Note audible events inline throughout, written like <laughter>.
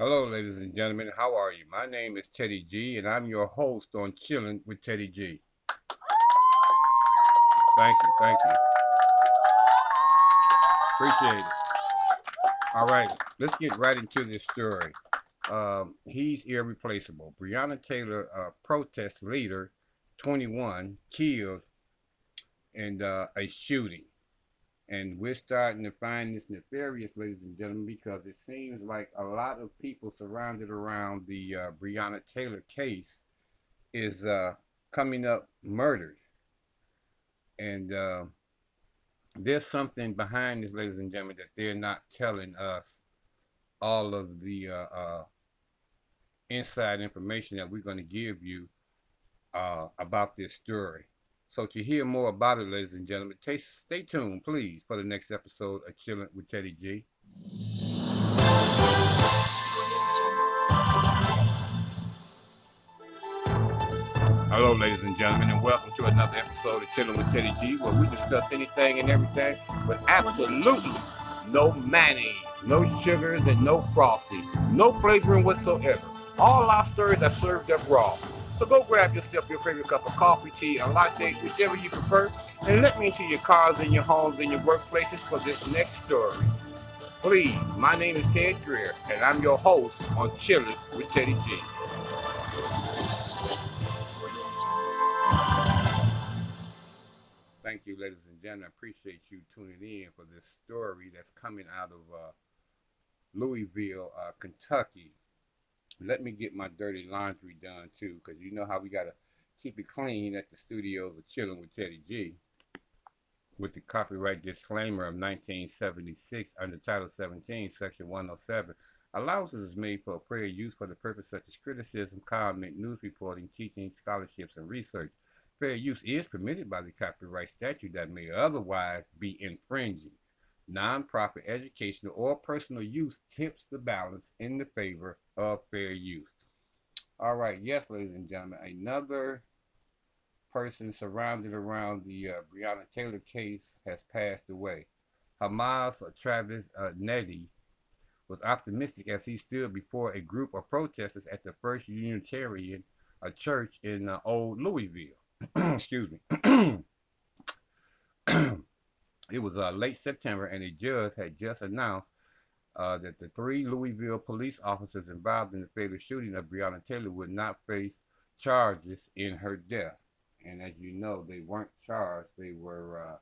Hello, ladies and gentlemen. How are you? My name is Teddy G, and I'm your host on Chilling with Teddy G. Thank you, thank you. Appreciate it. All right, let's get right into this story. Um, he's irreplaceable. Breonna Taylor, uh, protest leader, 21, killed in uh, a shooting. And we're starting to find this nefarious, ladies and gentlemen, because it seems like a lot of people surrounded around the uh, Breonna Taylor case is uh, coming up murdered. And uh, there's something behind this, ladies and gentlemen, that they're not telling us all of the uh, uh, inside information that we're going to give you uh, about this story. So to hear more about it, ladies and gentlemen, stay tuned, please, for the next episode of Chilling with Teddy G. Hello, ladies and gentlemen, and welcome to another episode of Chilling with Teddy G, where we discuss anything and everything, but absolutely no mayonnaise, no sugars, and no frosting, no flavoring whatsoever. All our stories are served up raw. So go grab yourself your favorite cup of coffee, tea, a latte, whichever you prefer, and let me into your cars and your homes and your workplaces for this next story. Please, my name is Ted Greer, and I'm your host on Chilling with Teddy G. Thank you, ladies and gentlemen. I appreciate you tuning in for this story that's coming out of uh, Louisville, uh, Kentucky let me get my dirty laundry done too, because you know how we gotta keep it clean at the studios of chilling with Teddy G. With the copyright disclaimer of 1976 under Title 17, Section 107, allowances is made for prayer use for the purpose such as criticism, comment, news reporting, teaching, scholarships, and research. Fair use is permitted by the copyright statute that may otherwise be infringing. Nonprofit educational or personal use tips the balance in the favor of fair use. All right, yes, ladies and gentlemen, another person surrounded around the uh, Breonna Taylor case has passed away. Hamas Travis uh, Nettie was optimistic as he stood before a group of protesters at the First Unitarian a church in uh, Old Louisville. <clears throat> Excuse me. <clears throat> it was uh, late September, and a judge had just announced uh, that the three Louisville police officers involved in the fatal shooting of Breonna Taylor would not face charges in her death. And as you know, they weren't charged. They were, uh,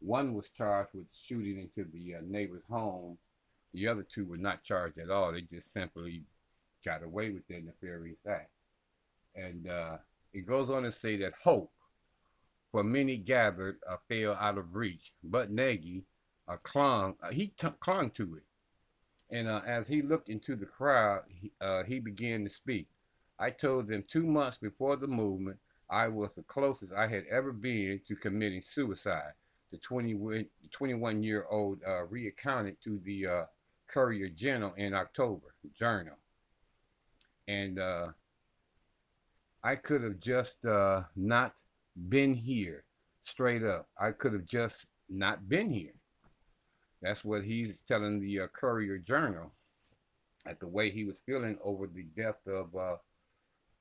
one was charged with shooting into the uh, neighbor's home. The other two were not charged at all. They just simply got away with their nefarious act. And uh, it goes on to say that hope for many gathered uh, fell out of reach, but Nagdy uh, clung, he clung to it. And uh, as he looked into the crowd, he, uh, he began to speak. I told them two months before the movement, I was the closest I had ever been to committing suicide. The 21 year old uh, recounted to the uh, Courier Journal in October, Journal. And uh, I could have just uh, not been here, straight up. I could have just not been here. That's what he's telling the uh, Courier Journal at the way he was feeling over the death of uh,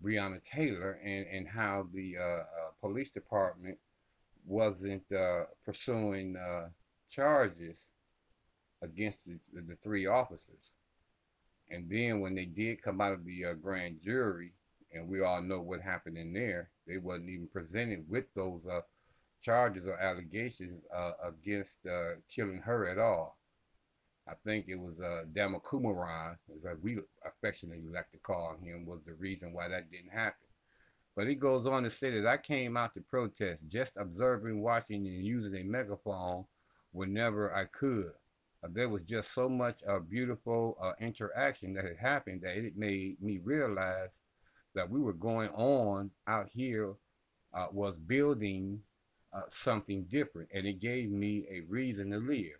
Breonna Taylor and, and how the uh, uh police department wasn't uh, pursuing uh, charges against the, the, three officers. And then when they did come out of the grand jury, and we all know what happened in there, they wasn't even presented with those charges or allegations uh, against uh, killing her at all. I think it was uh, Damakumaran, as we affectionately like to call him, was the reason why that didn't happen. But he goes on to say that I came out to protest, just observing, watching, and using a megaphone whenever I could. Uh, there was just so much uh, beautiful uh, interaction that had happened that it made me realize that we were going on out here uh, was building uh, something different, and it gave me a reason to live.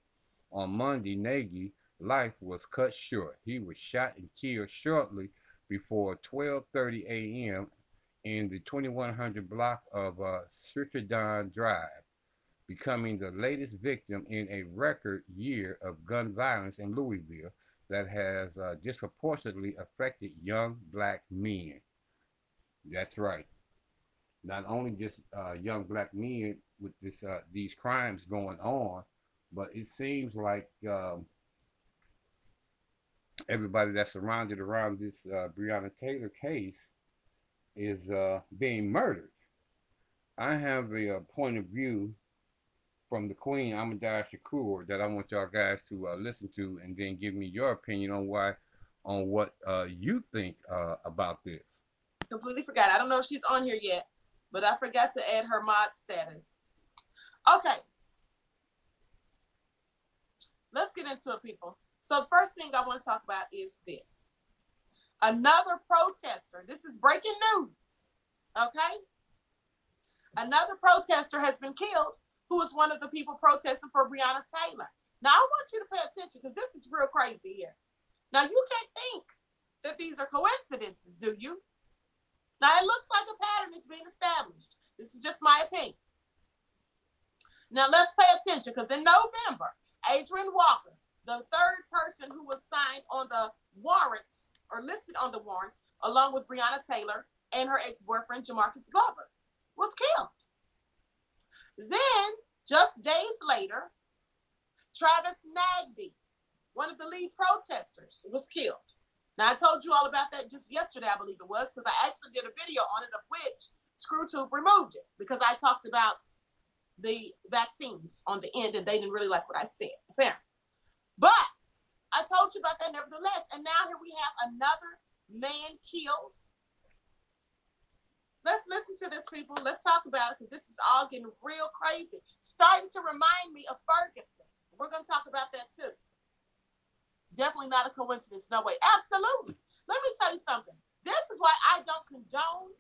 On Monday, Nagdy life was cut short. He was shot and killed shortly before 12:30 a.m. in the 2100 block of uh, Drive, becoming the latest victim in a record year of gun violence in Louisville. that has uh, disproportionately affected young black men. That's right. Not only just uh, young black men with this uh, these crimes going on, but it seems like um, everybody that's surrounded around this uh, Breonna Taylor case is uh, being murdered. I have a, a, point of view from the Queen Ahmadiyya Shakur that I want y'all guys to uh, listen to, and then give me your opinion on why, on what uh, you think uh, about this. Completely forgot. I don't know if she's on here yet, but I forgot to add her mod status. Okay. Let's get into it, people. So the first thing I want to talk about is this. Another protester, this is breaking news, okay? Another protester has been killed who was one of the people protesting for Breonna Taylor. Now, I want you to pay attention because this is real crazy here. Now, you can't think that these are coincidences, do you? Now, it looks like a pattern is being established. This is just my opinion. Now, let's pay attention because in November, Adrian Walker, the third person who was signed on the warrants or listed on the warrants, along with Breonna Taylor and her ex-boyfriend Jamarcus Glover, was killed. Then, just days later, Travis Nagdy, one of the lead protesters, was killed. Now, I told you all about that just yesterday, I believe it was, because I actually did a video on it, of which ScrewTube removed it because I talked about the vaccines on the end and they didn't really like what I said, apparently. But I told you about that nevertheless. And now here we have another man killed. Let's listen to this, people. Let's talk about it because this is all getting real crazy. Starting to remind me of Ferguson. We're going to talk about that too. Definitely not a coincidence. No way. Absolutely. Let me tell you something. This is why I don't condone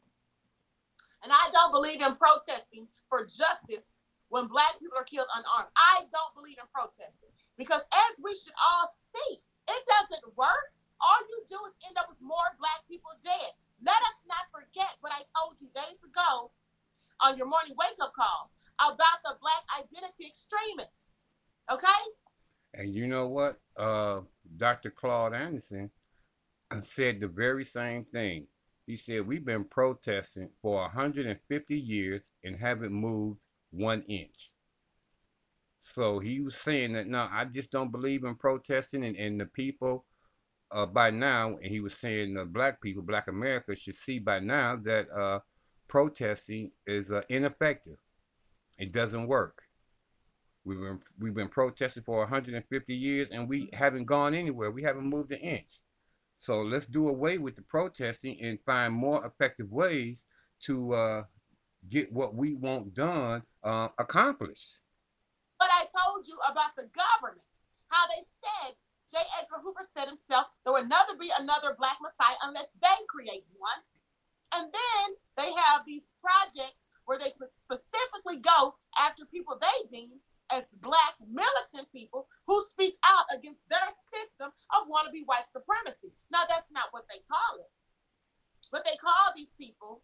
and I don't believe in protesting for justice when black people are killed unarmed. I don't believe in protesting because as we should all see, it doesn't work. All you do is end up with more black people dead. Let us not forget what I told you days ago on your morning wake up call about the black identity extremists. Okay? And you know what? Uh, Dr. Claude Anderson said the very same thing. He said, We've been protesting for 150 years and haven't moved one inch. So he was saying that, no, I just don't believe in protesting, and, and the people uh, by now, and he was saying the black people, black America should see by now that uh, protesting is uh, ineffective. It doesn't work. We've been we've been protesting for 150 years, and we haven't gone anywhere. We haven't moved an inch. So let's do away with the protesting and find more effective ways to uh, get what we want done uh, accomplished. But I told you about the government, how they said J. Edgar Hoover said himself, there will never be another Black Messiah unless they create one. And then they have these projects where they specifically go after people they deem as Black militant people who speak out against their system of wannabe white supremacy. Now, that's not what they call it. But they call these people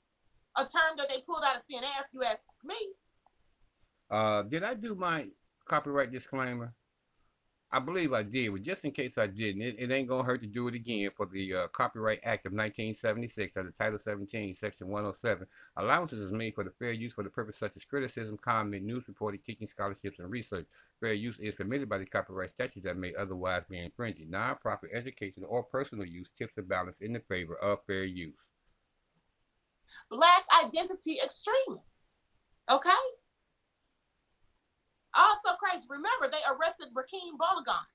a term that they pulled out of thin air, if you ask me. Uh, did I do my copyright disclaimer? I believe I did, but just in case I didn't, it, it ain't gonna hurt to do it again for the uh, Copyright Act of 1976 under Title 17, Section 107. Allowances is made for the fair use for the purpose such as criticism, comment, news reporting, teaching, scholarships, and research. Fair use is permitted by the copyright statute that may otherwise be infringing. Non-profit education or personal use tips the balance in the favor of fair use. Black identity extremists. Okay? Also crazy. Remember, they arrested Rakem Balogun,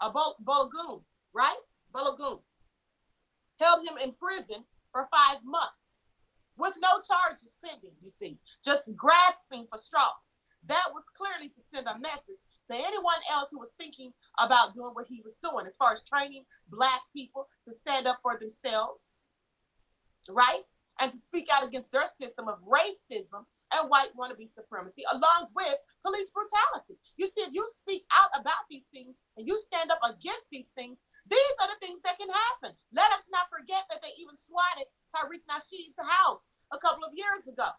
a Bol- right? Balogun. Held him in prison for five months with no charges pending, you see, just grasping for straws. That was clearly to send a message to anyone else who was thinking about doing what he was doing as far as training black people to stand up for themselves, right? And to speak out against their system of racism and white wannabe supremacy, along with police brutality. You see, if you speak out about these things and you stand up against these things, these are the things that can happen. Let us not forget that they even swatted Tariq Nasheed's house a couple of years ago.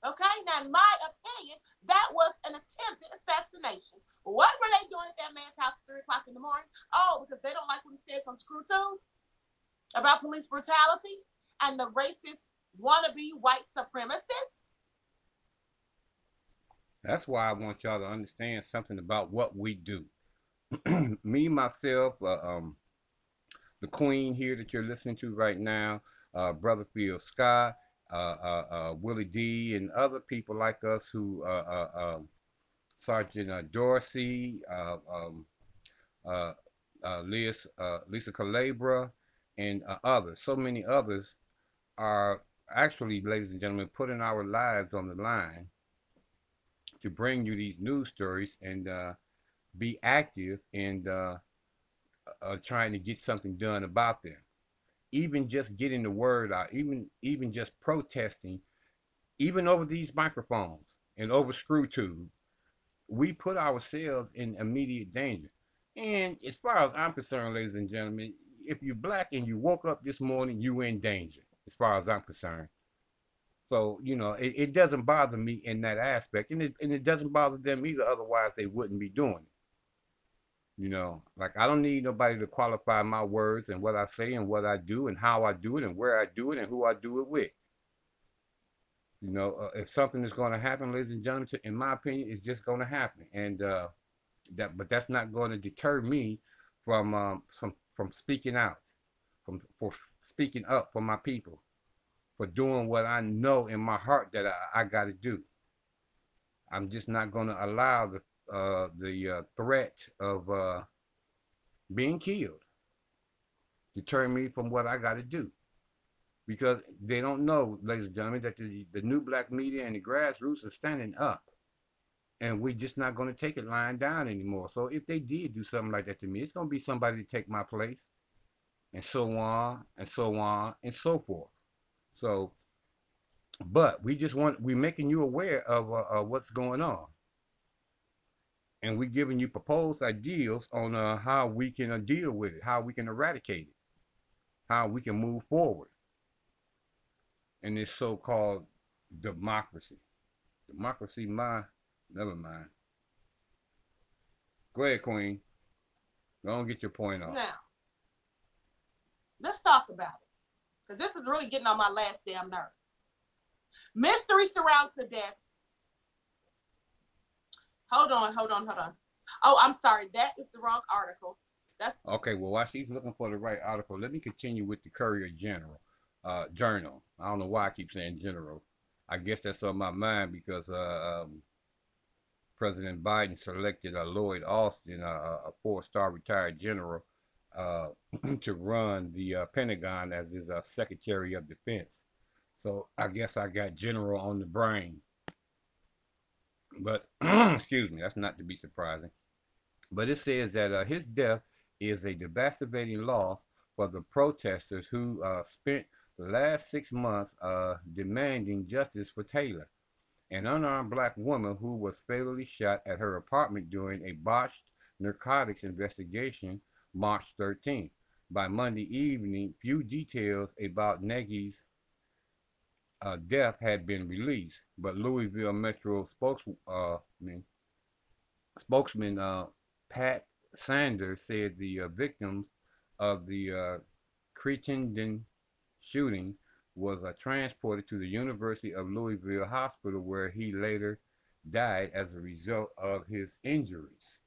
Okay, now in my opinion, that was an attempted assassination. What were they doing at that man's house at 3 o'clock in the morning? Oh, because they don't to about police brutality and the racist wannabe white supremacists? That's why I want y'all to understand something about what we do. <clears throat> Me, myself, uh, um, the queen here that you're listening to right now, uh, Brother Phil Scott, uh, uh, uh, Willie D, and other people like us who, uh, um, Sergeant Dorsey, um, Liz, Lisa Calabra, and others, so many others are actually, ladies and gentlemen, putting our lives on the line to bring you these news stories and uh, be active and uh, uh, trying to get something done about them. Even just getting the word out, even even just protesting, even over these microphones and over ScrewTube, we put ourselves in immediate danger. And as far as I'm concerned, ladies and gentlemen, if you're black and you woke up this morning, you're in danger, as far as I'm concerned. So, you know, it, it doesn't bother me in that aspect. And it, and it doesn't bother them either. Otherwise, they wouldn't be doing it. You know, like I don't need nobody to qualify my words and what I say and what I do and how I do it and where I do it and who I do it with. You know, uh, if something is going to happen, ladies and gentlemen, in my opinion, it's just going to happen. And uh, that, but that's not going to deter me from um, from from speaking out, from for speaking up for my people for doing what I know in my heart that I, I got to do. I'm just not going to allow the uh, the uh, threat of uh, being killed deter me from what I got to do. Because they don't know, ladies and gentlemen, that the, the new black media and the grassroots are standing up. And we're just not going to take it lying down anymore. So if they did do something like that to me, it's going to be somebody to take my place. And so on, and so on, and so forth. So, but we just want we're making you aware of, uh, of what's going on, and we're giving you proposed ideas on uh, how we can uh, deal with it, how we can eradicate it, how we can move forward in this so-called democracy. Democracy, my never mind. Go ahead, Queen. Don't get your point off. Now, let's talk about it because this is really getting on my last damn nerve. Mystery surrounds the death. Hold on, hold on, hold on. Oh, I'm sorry. That is the wrong article. That's okay. Well, while she's looking for the right article, let me continue with the Courier General uh, Journal. I don't know why I keep saying general. I guess that's on my mind because uh, um, President Biden selected uh, Lloyd Austin, uh, a four-star retired general, uh, <clears throat> to run the uh, Pentagon as his uh, Secretary of Defense. So I guess I got general on the brain. But, <clears throat> excuse me, that's not to be surprising. But it says that uh, his death is a devastating loss for the protesters who uh, spent the last six months uh, demanding justice for Taylor, an unarmed black woman who was fatally shot at her apartment during a botched narcotics investigation March 13th. By Monday evening, few details about Nagdy's uh, death had been released, but Louisville Metro spokesman, uh, spokesman uh, Pat Sanders said the uh, victims of the uh, Crittenden shooting was uh, transported to the University of Louisville Hospital where he later died as a result of his injuries.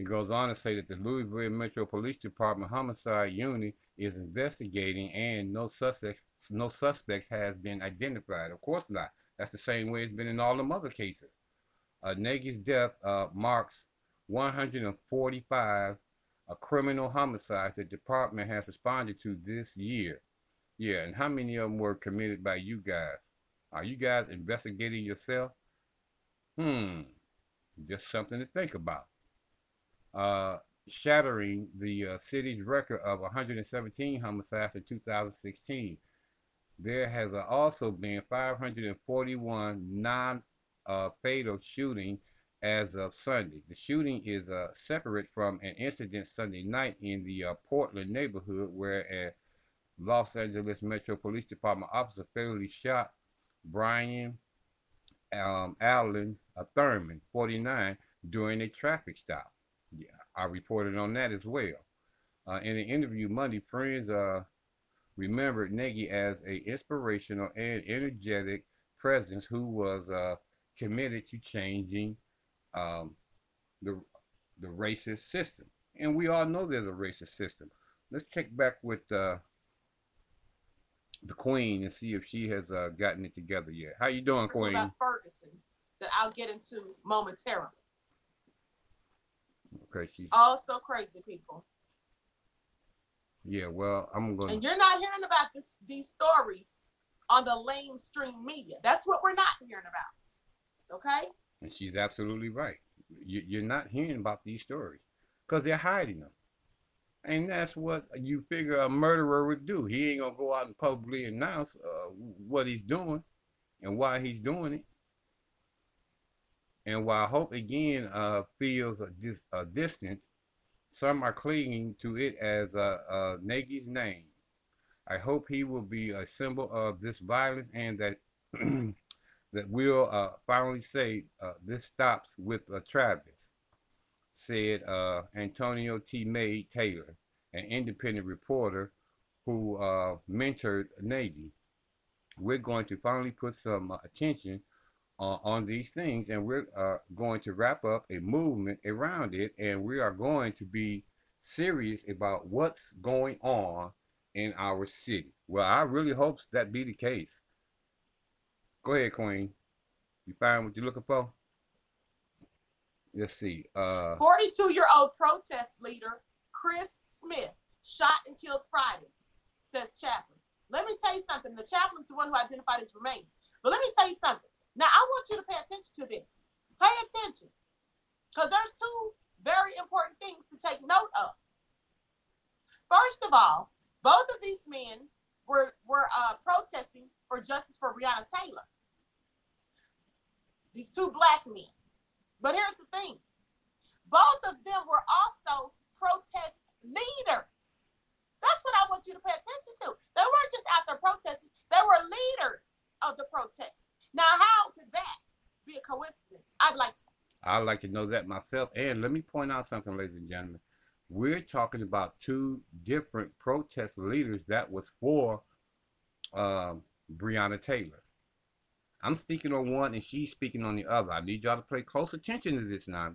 He goes on to say that the Louisville Metro Police Department homicide unit is investigating and no suspects no suspects has been identified. Of course not. That's the same way it's been in all the other cases. Uh, Nagdy's death uh, marks 145 a criminal homicides the department has responded to this year. Yeah, and how many of them were committed by you guys? Are you guys investigating yourself? Hmm, just something to think about uh, shattering the uh, city's record of 117 homicides in 2016. There has also been 541 non-fatal uh, shootings as of Sunday. The shooting is uh, separate from an incident Sunday night in the uh, Portland neighborhood where a Los Angeles Metro Police Department officer fatally shot Brian um, Allen Thurman, 49, during a traffic stop. Yeah, I reported on that as well. Uh, in an interview Monday, friends uh, remembered Nagdy as a inspirational and energetic presence who was uh, committed to changing um, the the racist system. And we all know there's a racist system. Let's check back with uh, the Queen and see if she has uh, gotten it together yet. How you doing, Queen? About Ferguson, that I'll get into momentarily. Okay, she's also crazy people. Yeah, well, I'm going. And you're not hearing about this these stories on the lamestream media. That's what we're not hearing about. Okay. And she's absolutely right. You, you're not hearing about these stories because they're hiding them. And that's what you figure a murderer would do. He ain't gonna go out and publicly announce uh, what he's doing and why he's doing it. And while hope again uh, feels a, dis a distance, some are clinging to it as uh, uh, Nagdy's name. I hope he will be a symbol of this violence and that <clears throat> that we'll uh, finally say uh, this stops with uh, Travis, said uh, Antonio T. May Taylor, an independent reporter who uh, mentored Nagdy. We're going to finally put some uh, on these things, and we're going to wrap up a movement around it, and we are going to be serious about what's going on in our city. Well, I really hope that be the case. Go ahead, Queen. You find what you're looking for? Let's see. Uh, 42 year old protest leader Chris Smith shot and killed Friday, says chaplain. Let me tell you something. The chaplain's the one who identified his remains. But let me tell you something. Now, I want you to pay attention to this. Pay attention. Because there's two very important things to take note of. First of all, both of these men were, were uh, protesting for justice for Breonna Taylor these two black men. But here's the thing both of them were also protest leaders. That's what I want you to pay attention to. They weren't just out there protesting, they were leaders of the protest. Now, how could that be a coincidence? I'd like to. I'd like to know that myself. And let me point out something, ladies and gentlemen. We're talking about two different protest leaders that was for um, Breonna Taylor. I'm speaking on one and she's speaking on the other. I need y'all to pay close attention to this now.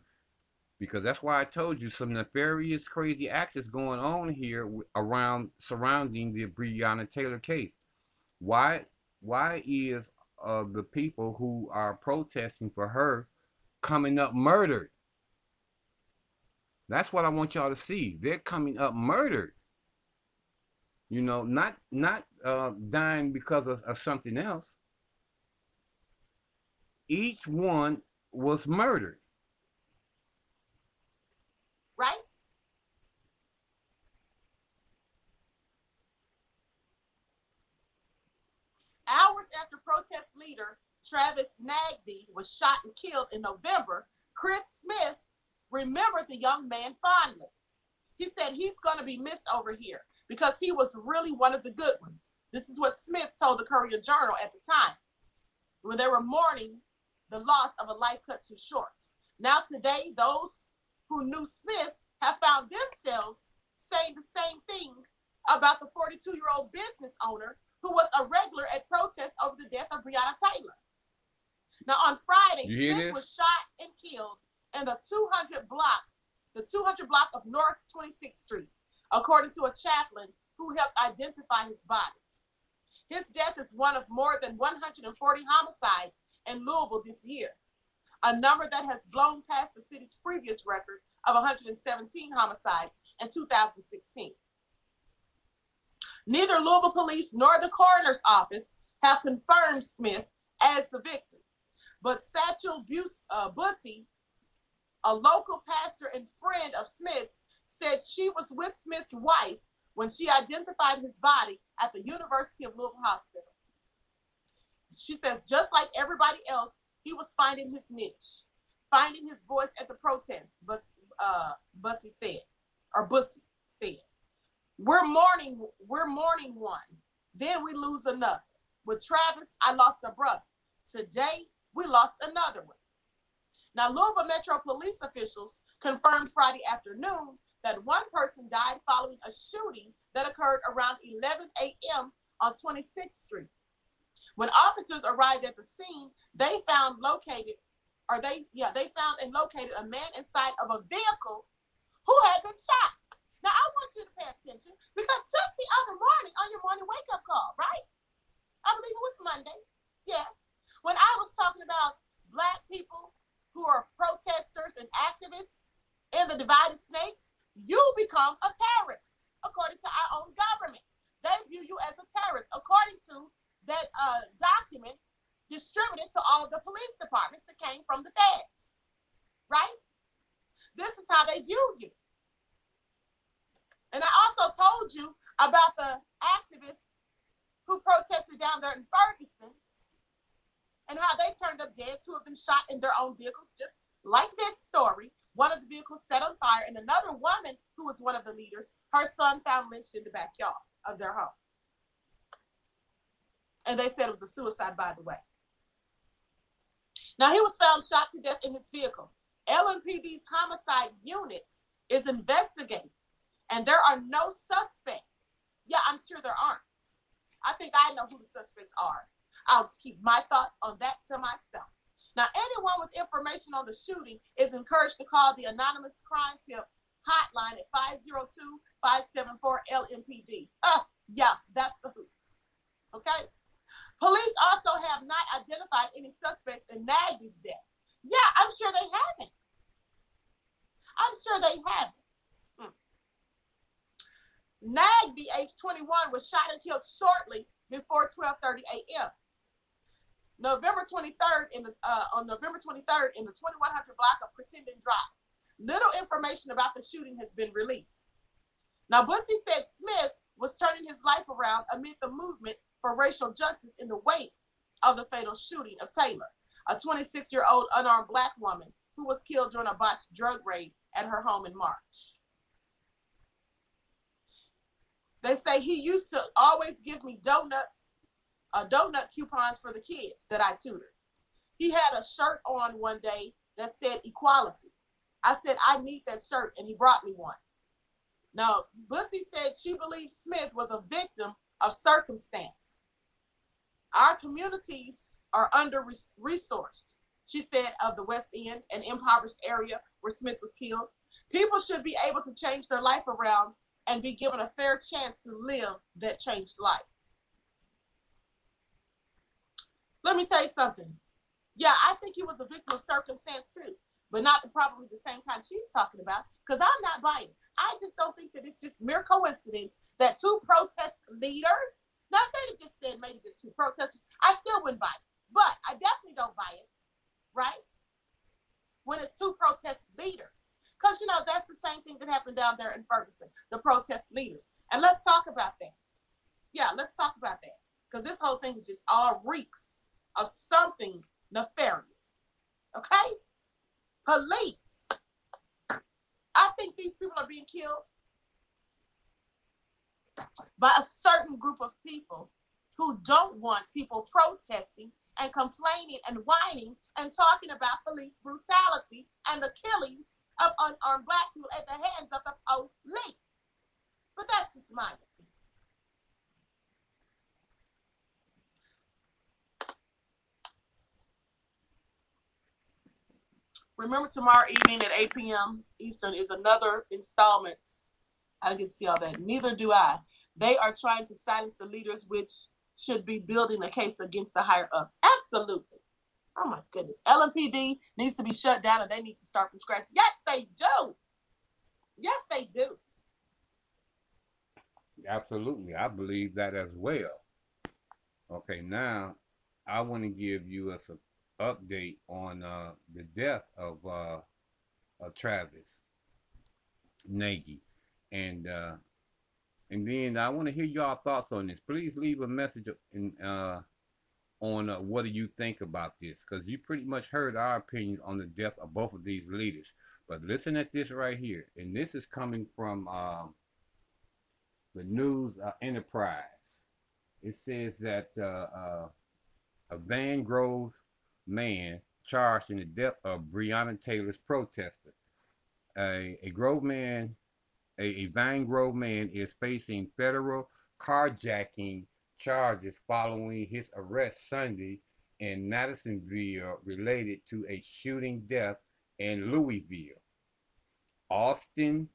Because that's why I told you some nefarious, crazy actions going on here around surrounding the Breonna Taylor case. Why why is uh, the people who are protesting for her coming up murdered? That's what I want y'all to see. They're coming up murdered. You know, not not uh, dying because of, of something else each one was murdered. Right? Hours after protest leader Travis Nagdy was shot and killed in November, Chris Smith remembered the young man fondly. He said he's going to be missed over here because he was really one of the good ones. This is what Smith told the Courier Journal at the time when they were mourning the loss of a life cut too short. Now, today, those who knew Smith have found themselves saying the same thing about the 42 year old business owner who was a regular at protests over the death of Breonna Taylor. Now, on Friday, Smith was shot and killed in the 200 block, the 200 block of North 26th Street, according to a chaplain who helped identify his body. His death is one of more than 140 homicides in Louisville this year, a number that has blown past the city's previous record of 117 homicides in 2016. Neither Louisville police nor the coroner's office have confirmed Smith as the victim, but Satchel Bus- uh, Bussey, a local pastor and friend of Smith's, said she was with Smith's wife when she identified his body at the University of Louisville Hospital. She says, just like everybody else, he was finding his niche, finding his voice at the protest. Uh, Bussey said, or Bussey said, we're mourning, we're mourning one. Then we lose another. With Travis, I lost a brother. Today, we lost another one. Now, Louisville Metro police officials confirmed Friday afternoon that one person died following a shooting that occurred around 11 a.m. on 26th Street. When officers arrived at the scene, they found located, or they, yeah, they found and located a man inside of a vehicle who had been shot. Now, I want you to pay attention because just the other morning on your morning wake up call, right? I believe it was Monday. Yes. When I was talking about black people who are protesters and activists in the divided snakes, you become a terrorist according to our own government. They view you as a terrorist according to that uh, document distributed to all the police departments that came from the feds. Right? This is how they view you. And I also told you about the activists who protested down there in Ferguson and how they turned up dead. Two of them shot in their own vehicles, just like that story. One of the vehicles set on fire, and another woman who was one of the leaders, her son found lynched in the backyard of their home. And they said it was a suicide, by the way. Now, he was found shot to death in his vehicle. LMPD's homicide unit is investigating and there are no suspects. Yeah, I'm sure there aren't. I think I know who the suspects are. I'll just keep my thoughts on that to myself. Now, anyone with information on the shooting is encouraged to call the anonymous crime tip hotline at 502-574-LMPD. Uh, yeah, that's a hoot. Okay? Police also have not identified any suspects in Nagdy's death. Yeah, I'm sure they haven't. I'm sure they haven't. Nagdy, age 21, was shot and killed shortly before 12:30 a.m. November 23rd in the uh, on November 23rd in the 2100 block of Crittenden Drive. Little information about the shooting has been released. Now, Bussey said Smith was turning his life around amid the movement for racial justice in the wake of the fatal shooting of Taylor, a 26-year-old unarmed black woman who was killed during a botched drug raid at her home in March. They say he used to always give me donuts, uh, donut coupons for the kids that I tutored. He had a shirt on one day that said equality. I said, I need that shirt, and he brought me one. Now, Bussey said she believes Smith was a victim of circumstance. Our communities are under resourced, she said, of the West End, an impoverished area where Smith was killed. People should be able to change their life around and be given a fair chance to live that changed life. Let me tell you something. Yeah, I think he was a victim of circumstance too, but not the, probably the same kind she's talking about, because I'm not buying. I just don't think that it's just mere coincidence that two protest leaders, not that it just said maybe just two protesters, I still wouldn't buy it, but I definitely don't buy it, right? When it's two protest leaders because, you know, that's the same thing that happened down there in Ferguson, the protest leaders. And let's talk about that. Yeah, let's talk about that. Because this whole thing is just all reeks of something nefarious. Okay? Police. I think these people are being killed by a certain group of people who don't want people protesting and complaining and whining and talking about police brutality and the killings of unarmed black people at the hands of the police. But that's just my. Remember tomorrow evening at 8 p.m. Eastern is another installment. I can see all that. Neither do I. They are trying to silence the leaders, which should be building a case against the higher ups. Absolutely. Oh my goodness. LMPD needs to be shut down and they need to start from scratch. Yes, they do. Yes, they do. Absolutely. I believe that as well. Okay, now I want to give you a update on uh, the death of, uh, of Travis Nagdy. And uh, and then I want to hear y'all thoughts on this. Please leave a message in uh, on uh, what do you think about this because you pretty much heard our opinion on the death of both of these leaders but listen at this right here and this is coming from the news uh, enterprise it says that uh, uh a Vine Groves man charged in the death of breonna taylor's protester a, a grove man a, a Vine Grove man is facing federal carjacking charges following his arrest Sunday in Madisonville related to a shooting death in Louisville. Austin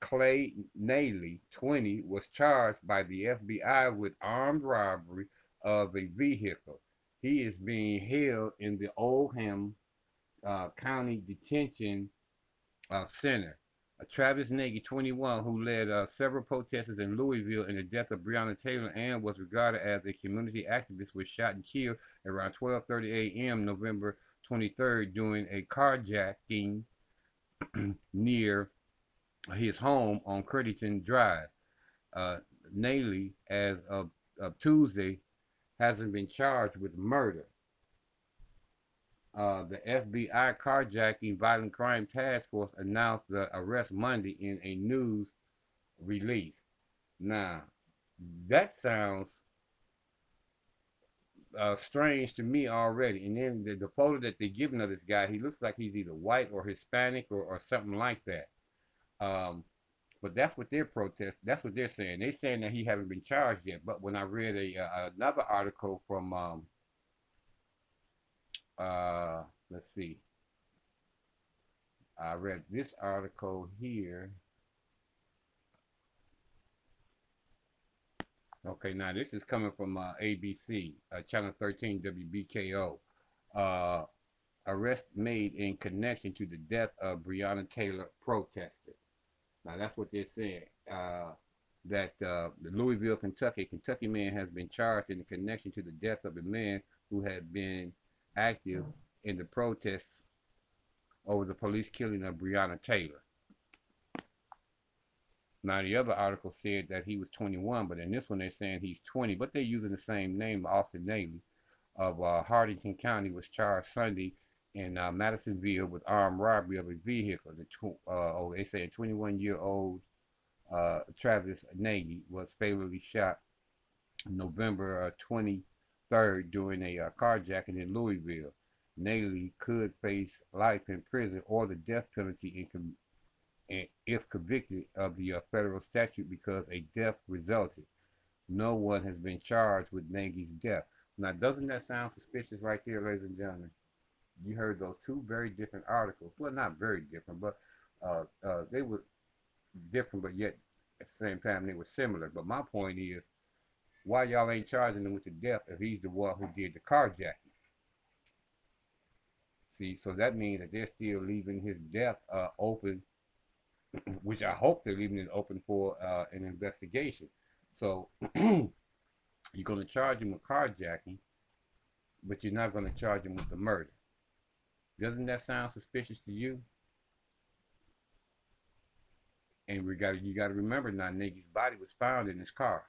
Clay Naley, 20, was charged by the FBI with armed robbery of a vehicle. He is being held in the Oldham uh, County Detention uh, Center. Uh, Travis Nagdy, 21, who led uh, several protesters in Louisville in the death of Breonna Taylor and was regarded as a community activist, was shot and killed around 12:30 a.m. November 23rd during a carjacking <clears throat> near his home on Crittenden Drive. Uh, Naley, as of, of Tuesday, hasn't been charged with murder. Uh, the FBI carjacking violent crime task force announced the arrest Monday in a news release. Now, that sounds uh, strange to me already. And then the, the photo that they're giving of this guy, he looks like he's either white or Hispanic or, or something like that. Um, but that's what they're protesting. That's what they're saying. They're saying that he haven't been charged yet. But when I read a uh, another article from um, uh, let's see. I read this article here. Okay, now this is coming from uh, ABC, uh, Channel 13 WBKO. Uh, arrest made in connection to the death of Breonna Taylor protester. Now that's what they're saying. Uh, that uh, the Louisville, Kentucky, Kentucky man has been charged in connection to the death of a man who had been active in the protests over the police killing of Breonna Taylor. Now the other article said that he was 21, but in this one they're saying he's 20, but they're using the same name, Austin Naley of uh, Hardinger County was charged Sunday in uh, Madisonville with armed robbery of a vehicle. The tw- uh, oh, they say a 21-year-old uh, Travis Nagdy was fatally shot November 23rd uh, during a uh, carjacking in Louisville. Naley could face life in prison or the death penalty and if convicted of the uh, federal statute because a death resulted. No one has been charged with Nagdy's death. Now, doesn't that sound suspicious right there, ladies and gentlemen? You heard those two very different articles. Well, not very different, but uh, uh, they were different, but yet at the same time they were similar. But my point is, why y'all ain't charging him with the death if he's the one who did the carjacking? See, so that means that they're still leaving his death uh, open <clears throat> which I hope they're leaving it open for uh, an investigation. So <clears throat> you're going to charge him with carjacking, but you're not going to charge him with the murder. Doesn't that sound suspicious to you? And we got you got to remember now, Nagdy's body was found in his car.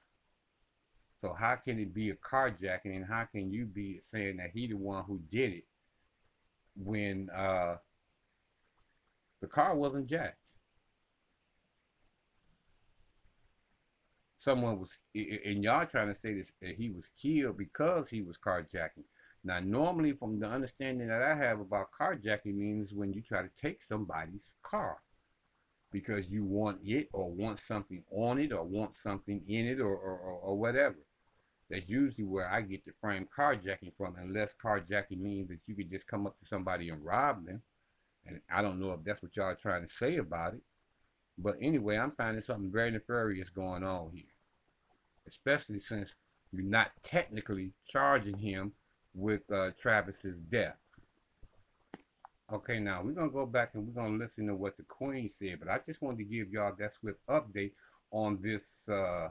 So how can it be a carjacking, and how can you be saying that he the one who did it when uh, the car wasn't jacked? someone was, and y'all trying to say this, that he was killed because he was carjacking. Now, normally, from the understanding that I have about carjacking, means when you try to take somebody's car because you want it or want something on it or want something in it or, or, or, or whatever. That's usually where I get the frame carjacking from, unless carjacking means that you could just come up to somebody and rob them. And I don't know if that's what y'all are trying to say about it. But anyway, I'm finding something very nefarious going on here especially since you're not technically charging him with uh, Travis's death. Okay, now we're gonna go back and we're gonna listen to what the Queen said, but I just wanted to give y'all that swift update on this uh,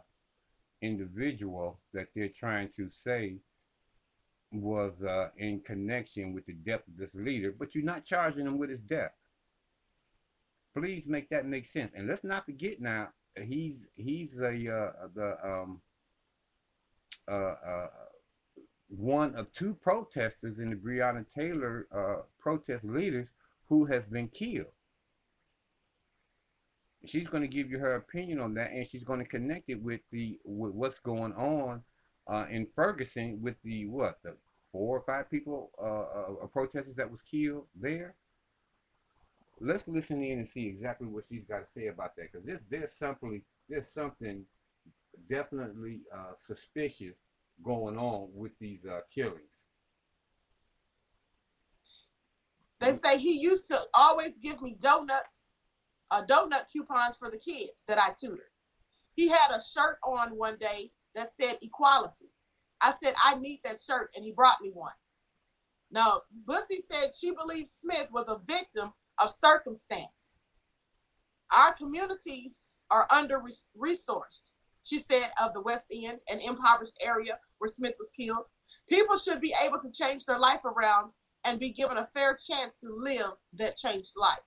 individual that they're trying to say was uh, in connection with the death of this leader, but you're not charging him with his death. Please make that make sense. And let's not forget now, he's he's the uh, the um, uh, uh, one of two protesters in the Breonna Taylor uh, protest leaders who has been killed. She's going to give you her opinion on that, and she's going to connect it with the with what's going on uh, in Ferguson with the what the four or five people uh, uh, protesters that was killed there. let's listen in and see exactly what she's got to say about that because there's there's simply there's something definitely uh, suspicious going on with these uh, killings. They say he used to always give me donuts, uh, donut coupons for the kids that I tutored. He had a shirt on one day that said equality. I said, I need that shirt, and he brought me one. Now, Bussey said she believes Smith was a victim of circumstance. Our communities are under resourced, she said, of the West End, an impoverished area where Smith was killed. People should be able to change their life around and be given a fair chance to live that changed life.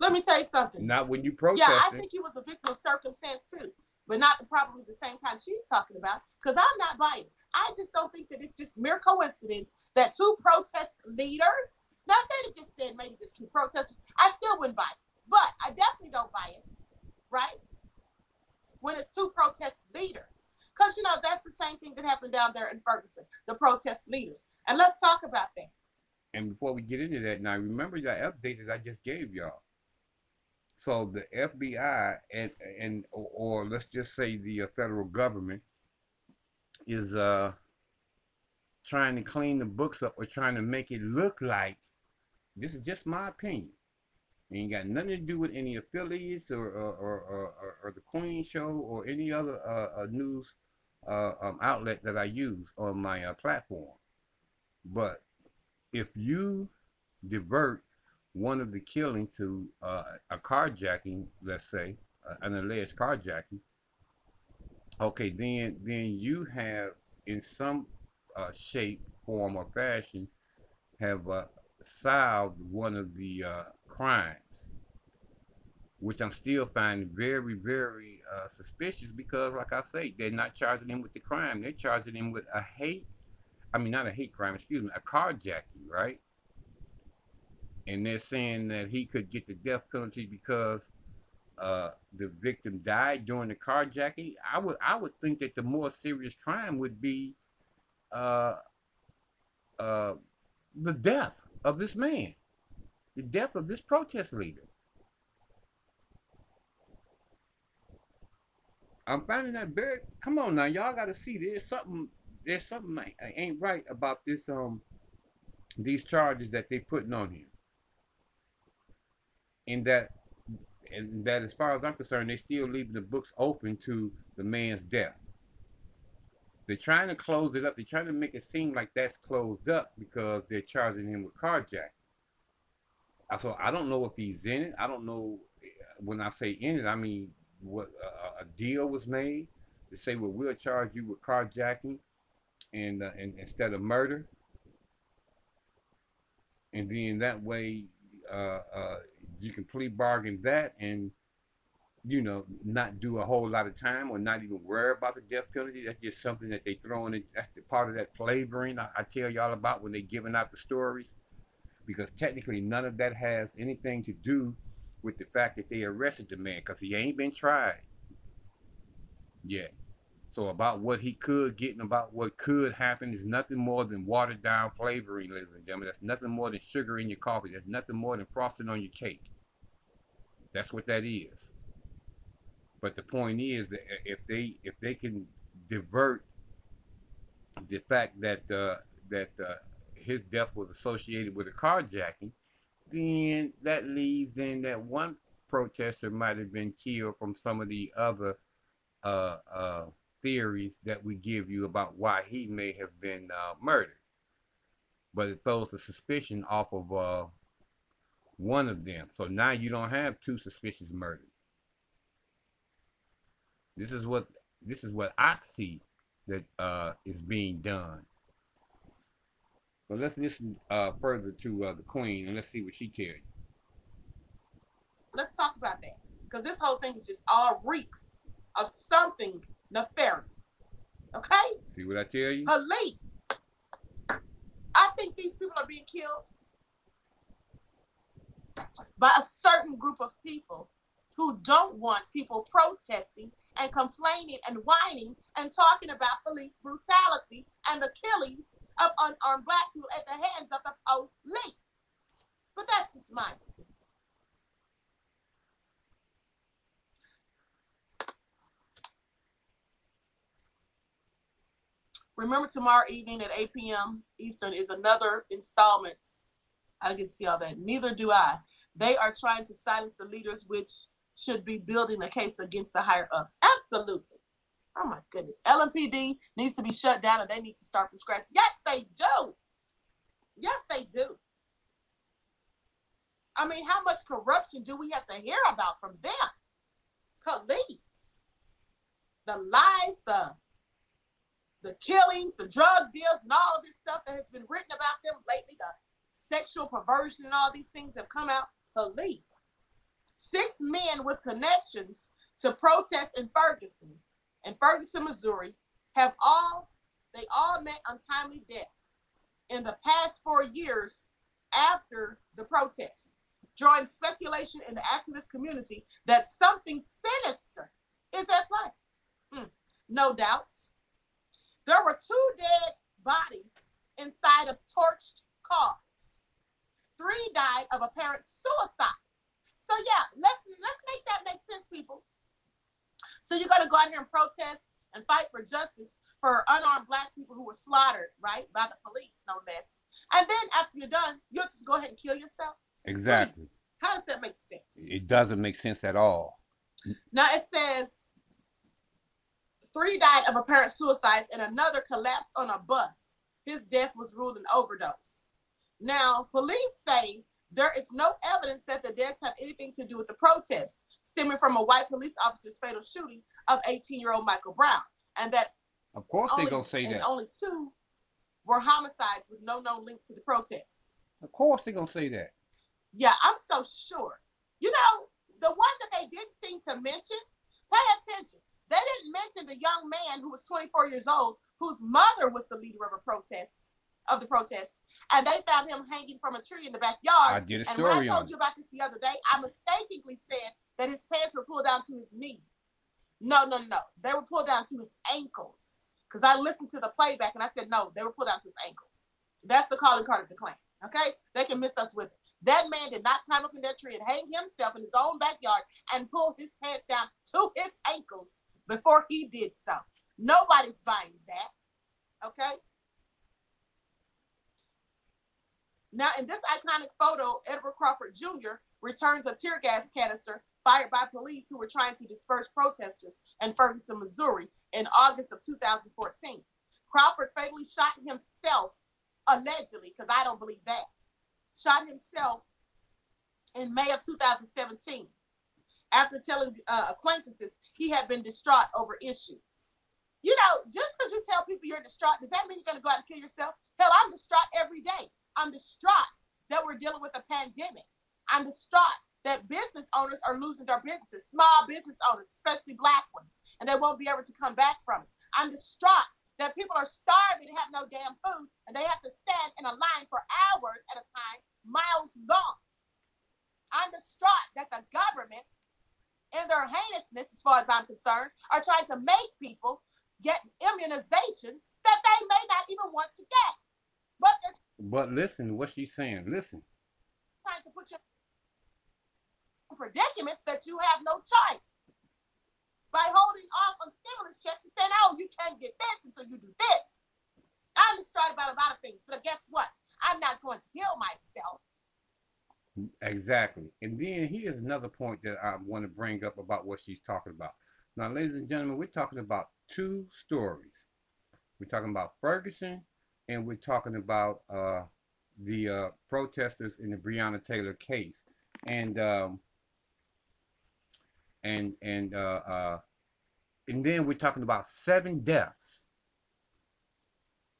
Let me tell you something. Not when you protest. Yeah, I think he was a victim of circumstance too, but not probably the same kind she's talking about. Because I'm not buying. I just don't think that it's just mere coincidence that two protest leaders. Now, if they'd just said maybe just two protesters, I still wouldn't buy it. But I definitely don't buy it, right? When it's two protest leaders. Because, you know, that's the same thing that happened down there in Ferguson, the protest leaders. And let's talk about that. And before we get into that, now remember that update that I just gave y'all. So the FBI and and or, let's just say the uh, federal government is uh trying to clean the books up or trying to make it look like this is just my opinion. Ain't got nothing to do with any affiliates or or, or, or, or the Queen Show or any other uh, uh, news uh, um, outlet that I use on my uh, platform. But if you divert one of the killing to uh, a carjacking, let's say, uh, an alleged carjacking, okay, then then you have in some shape, form, or fashion have solved one of the uh, crimes, which I'm still finding very, very uh, suspicious because, like I say, they're not charging him with the crime. They're charging him with a hate, I mean, not a hate crime, excuse me, a carjacking, right? And they're saying that he could get the death penalty because uh, the victim died during the carjacking. I would I would think that the more serious crime would be uh, uh, the death of this man, the death of this protest leader. I'm finding that very. Come on now, y'all got to see there's something. There's something ain't right about this. Um, these charges that they're putting on him. In that, and that as far as I'm concerned, they're still leaving the books open to the man's death. They're trying to close it up. They're trying to make it seem like that's closed up because they're charging him with carjacking. So I don't know if he's in it. I don't know when I say in it, I mean what uh, a deal was made to say, well, we'll charge you with carjacking and, uh, and instead of murder, and then that way uh, uh you can plea bargain that and you know, not do a whole lot of time or not even worry about the death penalty. That's just something that they throw in. That's the part of that flavoring I, I tell y'all about when they giving out the stories. Because technically, none of that has anything to do with the fact that they arrested the man because he ain't been tried yet. So about what he could get and about what could happen is nothing more than watered down flavoring, ladies and gentlemen. That's nothing more than sugar in your coffee. That's nothing more than frosting on your cake. That's what that is. But the point is that if they if they can divert the fact that uh, that uh, his death was associated with a carjacking, then that leaves in that one protester might have been killed from some of the other uh, uh, theories that we give you about why he may have been uh, murdered. But it throws the suspicion off of uh, one of them. So now you don't have two suspicious murders. This is what this is what I see that uh, is being done. So let's listen uh, further to uh, the Queen and let's see what she tells you. Let's talk about that because this whole thing is just all reeks of something nefarious. Okay? See what I tell you? Police. I think these people are being killed by a certain group of people who don't want people protesting and complaining and whining and talking about police brutality and the killings of unarmed black people at the hands of the police. But that's just my Remember tomorrow evening at 8 p.m. Eastern is another installment. I can see all that. Neither do I. They are trying to silence the leaders, which should be building a case against the higher ups. Absolutely. Oh my goodness. LMPD needs to be shut down and they need to start from scratch. Yes, they do. Yes, they do. I mean, how much corruption do we have to hear about from them? Police. The lies, the the killings, the drug deals, and all of this stuff that has been written about them lately, the sexual perversion and all these things have come out. Police. Six men with connections to protest in Ferguson, in Ferguson, Missouri, have all they all met untimely death in the past four years after the protest, drawing speculation in the activist community that something sinister is at play. Hmm. No doubts. There were two dead bodies inside of torched cars. Three died of apparent suicide. So yeah, let's let's make that make sense, people. So you're gonna go out here and protest and fight for justice for unarmed black people who were slaughtered, right, by the police, no less. And then after you're done, you'll just go ahead and kill yourself. Exactly. How does that make sense? It doesn't make sense at all. Now it says three died of apparent suicides and another collapsed on a bus. His death was ruled an overdose. Now, police say there is no evidence that the deaths have anything to do with the protests stemming from a white police officer's fatal shooting of 18-year-old Michael Brown, and that of course only, they gonna say that only two were homicides with no known link to the protests. Of course they're gonna say that. Yeah, I'm so sure. You know, the one that they didn't seem to mention, pay attention. They didn't mention the young man who was 24 years old, whose mother was the leader of a protest of the protest, and they found him hanging from a tree in the backyard. I did a story And when I told you about this the other day, I mistakenly said that his pants were pulled down to his knee. No, no, no, they were pulled down to his ankles. Because I listened to the playback and I said no, they were pulled down to his ankles. That's the calling card of the Klan. Okay, they can miss us with it. That man did not climb up in that tree and hang himself in his own backyard and pull his pants down to his ankles before he did so. Nobody's buying that. Okay. Now, in this iconic photo, Edward Crawford Jr. returns a tear gas canister fired by police who were trying to disperse protesters in Ferguson, Missouri in August of 2014. Crawford fatally shot himself, allegedly, because I don't believe that, shot himself in May of 2017 after telling uh, acquaintances he had been distraught over issues. You know, just because you tell people you're distraught, does that mean you're going to go out and kill yourself? Hell, I'm distraught every day. I'm distraught that we're dealing with a pandemic. I'm distraught that business owners are losing their businesses, small business owners, especially black ones, and they won't be able to come back from it. I'm distraught that people are starving and have no damn food, and they have to stand in a line for hours at a time, miles long. I'm distraught that the government in their heinousness, as far as I'm concerned, are trying to make people get immunizations that they may not even want to get. But but listen, to what she's saying. Listen. Trying to put you predicaments that you have no choice by holding off on stimulus checks and saying, "Oh, you can't get this until you do this." I'm distraught about a lot of things, but guess what? I'm not going to kill myself Exactly. And then here's another point that I want to bring up about what she's talking about. Now, ladies and gentlemen, we're talking about two stories. We're talking about Ferguson and we're talking about uh, the uh, protesters in the Breonna Taylor case. And um, and and uh, uh, and then we're talking about seven deaths.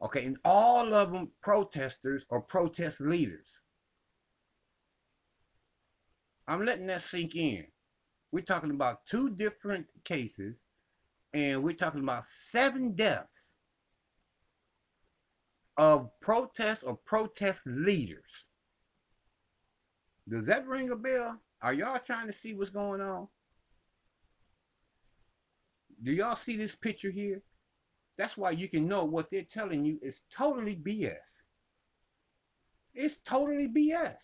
Okay, and all of them protesters or protest leaders. I'm letting that sink in. We're talking about two different cases, and we're talking about seven deaths of protest or protest leaders. Does that ring a bell? Are y'all trying to see what's going on? Do y'all see this picture here? That's why you can know what they're telling you is totally BS. It's totally BS.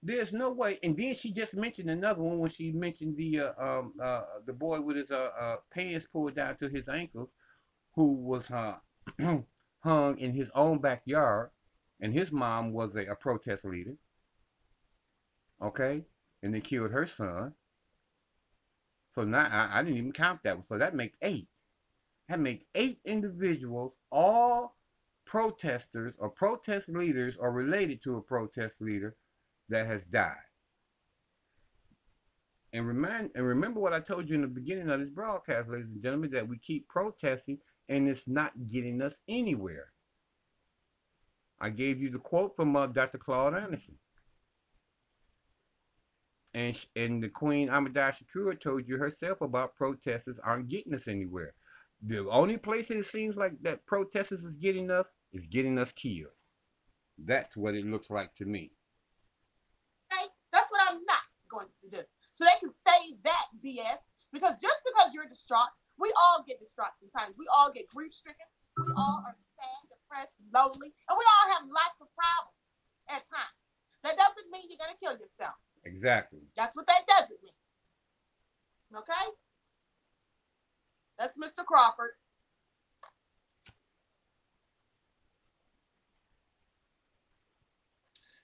There's no way. And then she just mentioned another one when she mentioned the uh, um uh the boy with his uh, uh pants pulled down to his ankles, who was uh, <clears throat> hung in his own backyard, and his mom was a, a protest leader. Okay, and they killed her son. So now I, I didn't even count that one. So that makes eight. That makes eight individuals, all protesters or protest leaders or related to a protest leader that has died. And remind and remember what I told you in the beginning of this broadcast, ladies and gentlemen, that we keep protesting and it's not getting us anywhere. I gave you the quote from uh, Dr. Claude Anderson. And, and the Queen Ahmadiyya Shakur told you herself about protesters aren't getting us anywhere. The only place it seems like that protesters is getting us is getting us killed. That's what it looks like to me. Okay, that's what I'm not going to do. So they can say that BS because just because you're distraught, we all get distraught sometimes. We all get grief stricken. We all are sad, depressed, lonely, and we all have lots of problems at times. That doesn't mean you're gonna kill yourself. Exactly. That's what that doesn't mean. Okay? That's Mr. Crawford.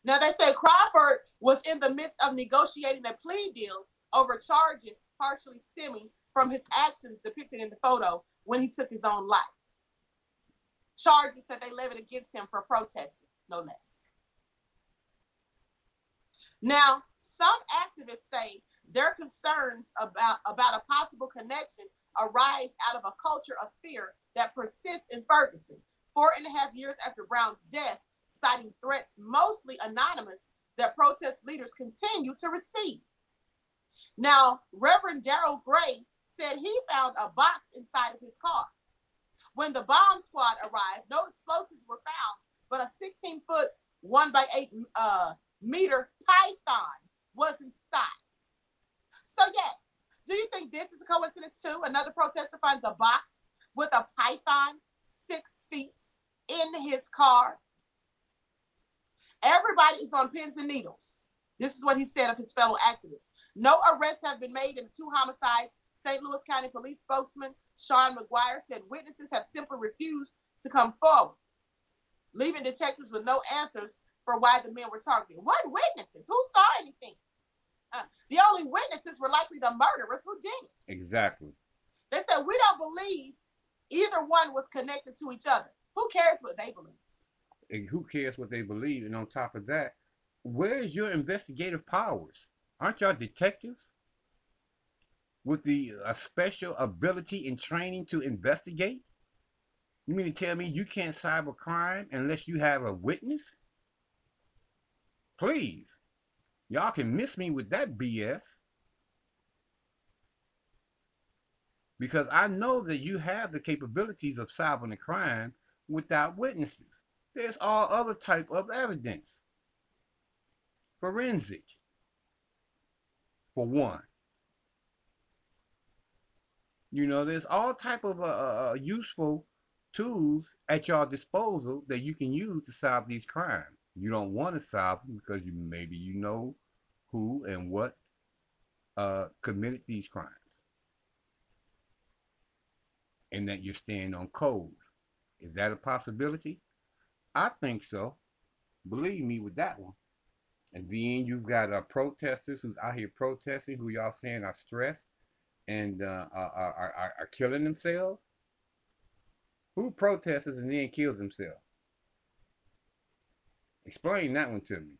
Now they say Crawford was in the midst of negotiating a plea deal over charges partially stemming from his actions depicted in the photo when he took his own life. Charges that they levied against him for protesting, no less. Now, some activists say their concerns about, about a possible connection arise out of a culture of fear that persists in Ferguson. Four and a half years after Brown's death, citing threats mostly anonymous that protest leaders continue to receive. Now, Reverend Daryl Gray said he found a box inside of his car. When the bomb squad arrived, no explosives were found, but a 16 foot, one by eight uh, meter python was inside. So, yes, do you think this is a coincidence too? Another protester finds a box with a python six feet in his car. Everybody is on pins and needles. This is what he said of his fellow activists. No arrests have been made in the two homicides. St. Louis County Police spokesman Sean McGuire said witnesses have simply refused to come forward, leaving detectives with no answers for why the men were targeted. What witnesses? Who saw anything? Uh, the only witnesses were likely the murderers who did it. Exactly. They said, We don't believe either one was connected to each other. Who cares what they believe? And who cares what they believe? And on top of that, where's your investigative powers? Aren't y'all detectives? With the uh, special ability and training to investigate? You mean to tell me you can't cyber crime unless you have a witness? Please. Y'all can miss me with that BS. Because I know that you have the capabilities of solving a crime without witnesses. There's all other type of evidence. Forensic, for one. You know, there's all type of uh, uh, uh useful tools at your disposal that you can use to solve these crimes. You don't want to solve them because you maybe you know who and what uh, committed these crimes. And that you're staying on code. Is that a possibility? I think so. Believe me with that one. And then you've got uh, protesters who's out here protesting, who y'all saying are stressed and uh, are, are, are killing themselves. Who protests and then kills themselves? Explain that one to me.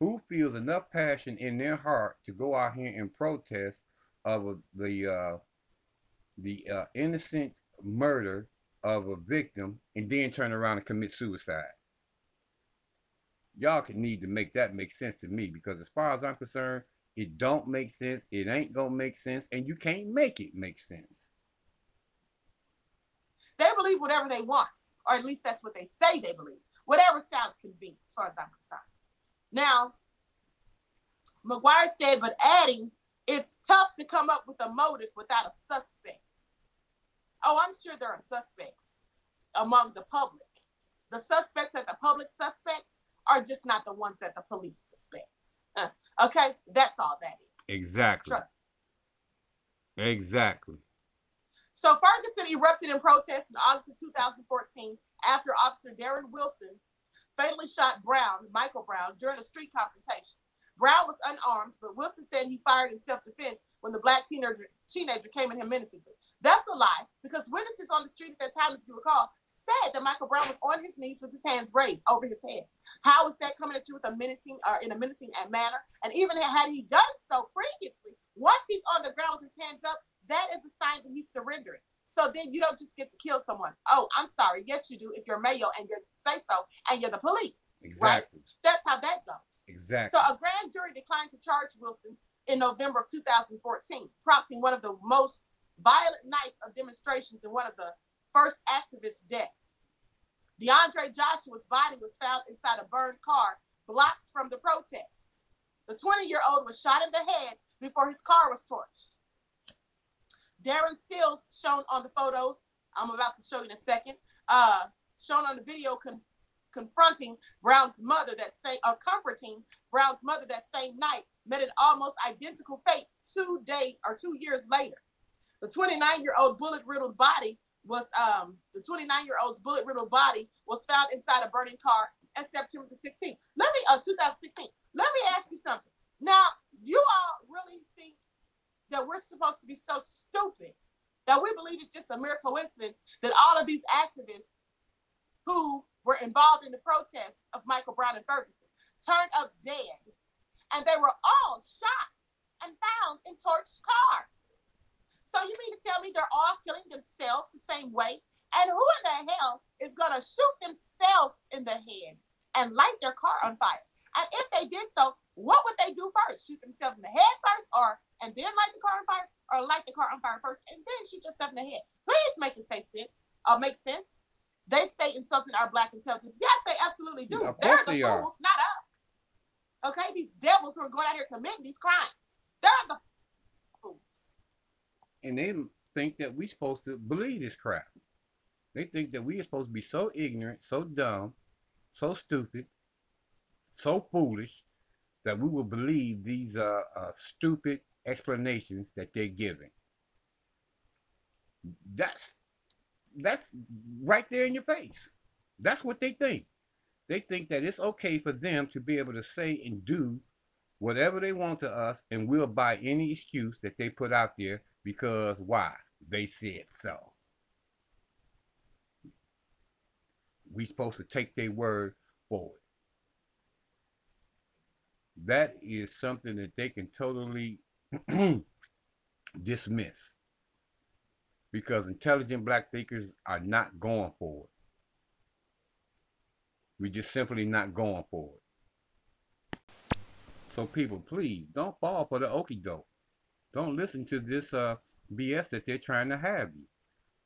Who feels enough passion in their heart to go out here and protest of the uh, the uh, innocent murder of a victim and then turn around and commit suicide? Y'all can need to make that make sense to me because as far as I'm concerned, it don't make sense. It ain't gonna make sense, and you can't make it make sense. They believe whatever they want, or at least that's what they say they believe whatever sounds convenient, as far as I'm concerned. Now, McGuire said, but adding, it's tough to come up with a motive without a suspect. Oh, I'm sure there are suspects among the public. The suspects that the public suspects are just not the ones that the police suspect. <laughs> okay, that's all that is. Exactly. Trust me. Exactly. So Ferguson erupted in protest in August of 2014 after Officer Darren Wilson fatally shot Brown, Michael Brown, during a street confrontation. Brown was unarmed, but Wilson said he fired in self-defense when the black teenager, teenager came at him menacingly. That's a lie, because witnesses on the street at that time, if you recall, said that Michael Brown was on his knees with his hands raised over his head. How is that coming at you with a menacing or uh, in a menacing manner? And even had he done so previously, once he's on the ground with his hands up, that is a sign that he's surrendering. So then you don't just get to kill someone. Oh, I'm sorry. Yes, you do if you're male and you say so and you're the police. Exactly. Right? That's how that goes. Exactly. So a grand jury declined to charge Wilson in November of 2014, prompting one of the most violent nights of demonstrations and one of the first activist deaths. DeAndre Joshua's body was found inside a burned car blocks from the protests. The 20 year old was shot in the head before his car was torched. Darren Stills, shown on the photo, I'm about to show you in a second, uh, shown on the video con- confronting Brown's mother that same, or uh, comforting Brown's mother that same night, met an almost identical fate two days or two years later. The 29 year old bullet riddled body was um the 29 year old's bullet riddled body was found inside a burning car on September the 16th. Let me uh 2016. Let me ask you something. Now, you all really think that we're supposed to be so stupid that we believe it's just a mere coincidence that all of these activists who were involved in the protest of Michael Brown and Ferguson turned up dead. And they were all shot and found in torched cars. So you mean to tell me they're all killing themselves the same way? And who in the hell is going to shoot themselves in the head and light their car on fire? And if they did so, what would they do first? Shoot themselves in the head first, or and then light the car on fire, or light the car on fire first and then shoot yourself in the head? Please make it say sense. Or uh, make sense. They stay insulting our black intelligence. Yes, they absolutely do. Yeah, They're the they fools, are. not us. Okay, these devils who are going out here committing these crimes. They're the. And they think that we're supposed to believe this crap. They think that we are supposed to be so ignorant, so dumb, so stupid, so foolish that we will believe these uh, uh, stupid explanations that they're giving. That's that's right there in your face. That's what they think. They think that it's okay for them to be able to say and do whatever they want to us, and we'll buy any excuse that they put out there because why? They said so. We supposed to take their word for it that is something that they can totally <clears throat> dismiss because intelligent black thinkers are not going for it. We're just simply not going for it. So people, please don't fall for the okie doke. Don't listen to this uh, BS that they're trying to have you.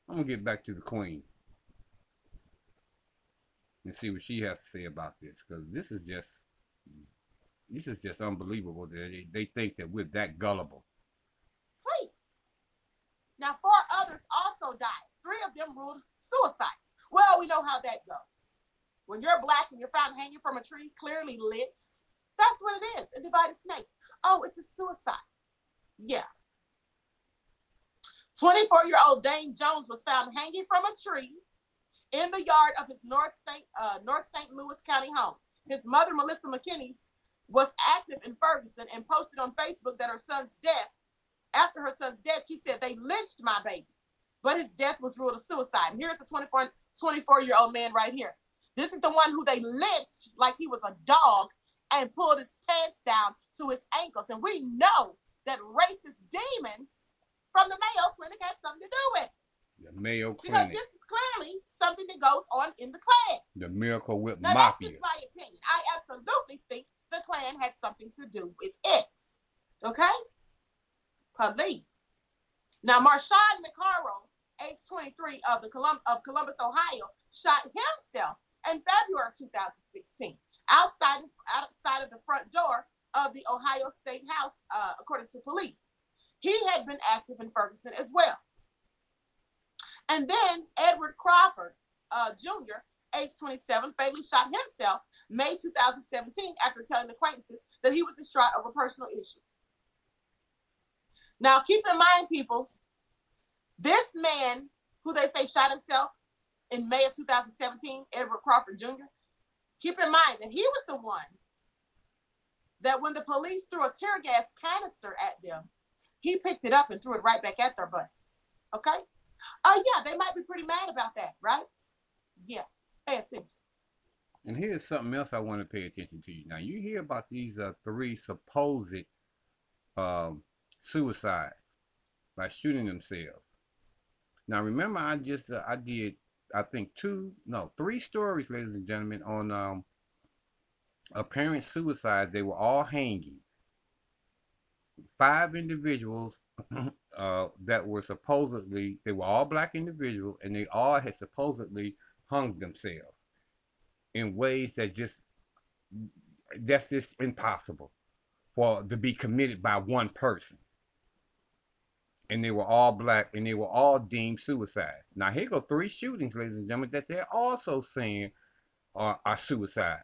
I'm gonna get back to the queen and see what she has to say about this because this is just this is just unbelievable. They, they think that we're that gullible. Please. Now, four others also died. Three of them ruled suicides. Well, we know how that goes. When you're black and you're found hanging from a tree, clearly lynched, that's what it is. A divided snake. Oh, it's a suicide. Yeah. 24 year old Dane Jones was found hanging from a tree in the yard of his North St. Uh, North St. Louis County home. His mother, Melissa McKinney, was active in Ferguson and posted on Facebook that her son's death, after her son's death, she said, they lynched my baby, but his death was ruled a suicide. And here's a 24, 24 year old man right here. This is the one who they lynched like he was a dog and pulled his pants down to his ankles. And we know that racist demons from the Mayo Clinic had something to do with it. The Mayo Clinic. Because this is clearly something that goes on in the Klan. The Miracle Whip now, Mafia. That's just my opinion. I absolutely think the Klan had something to do with it. Okay? Police. Now, Marshawn McCarrel, age 23 of the Colum- of Columbus, Ohio, shot himself in February 2016 outside outside of the front door of the Ohio State House, uh, according to police. He had been active in Ferguson as well. And then Edward Crawford uh, Jr., age 27, fatally shot himself May 2017 after telling acquaintances that he was distraught over personal issues. Now, keep in mind, people, this man who they say shot himself in May of 2017, Edward Crawford Jr., keep in mind that he was the one that when the police threw a tear gas canister at them, he picked it up and threw it right back at their butts. Okay? Oh, uh, yeah, they might be pretty mad about that, right? Yeah, pay attention. And here's something else I want to pay attention to. You. Now, you hear about these uh, three supposed um, suicides by shooting themselves. Now, remember, I just uh, I did I think two no three stories, ladies and gentlemen, on um, apparent suicides. They were all hanging. Five individuals <laughs> uh, that were supposedly they were all black individuals, and they all had supposedly hung themselves in ways that just that's just impossible for to be committed by one person. And they were all black and they were all deemed suicides. Now here go three shootings, ladies and gentlemen, that they're also saying are, are suicides.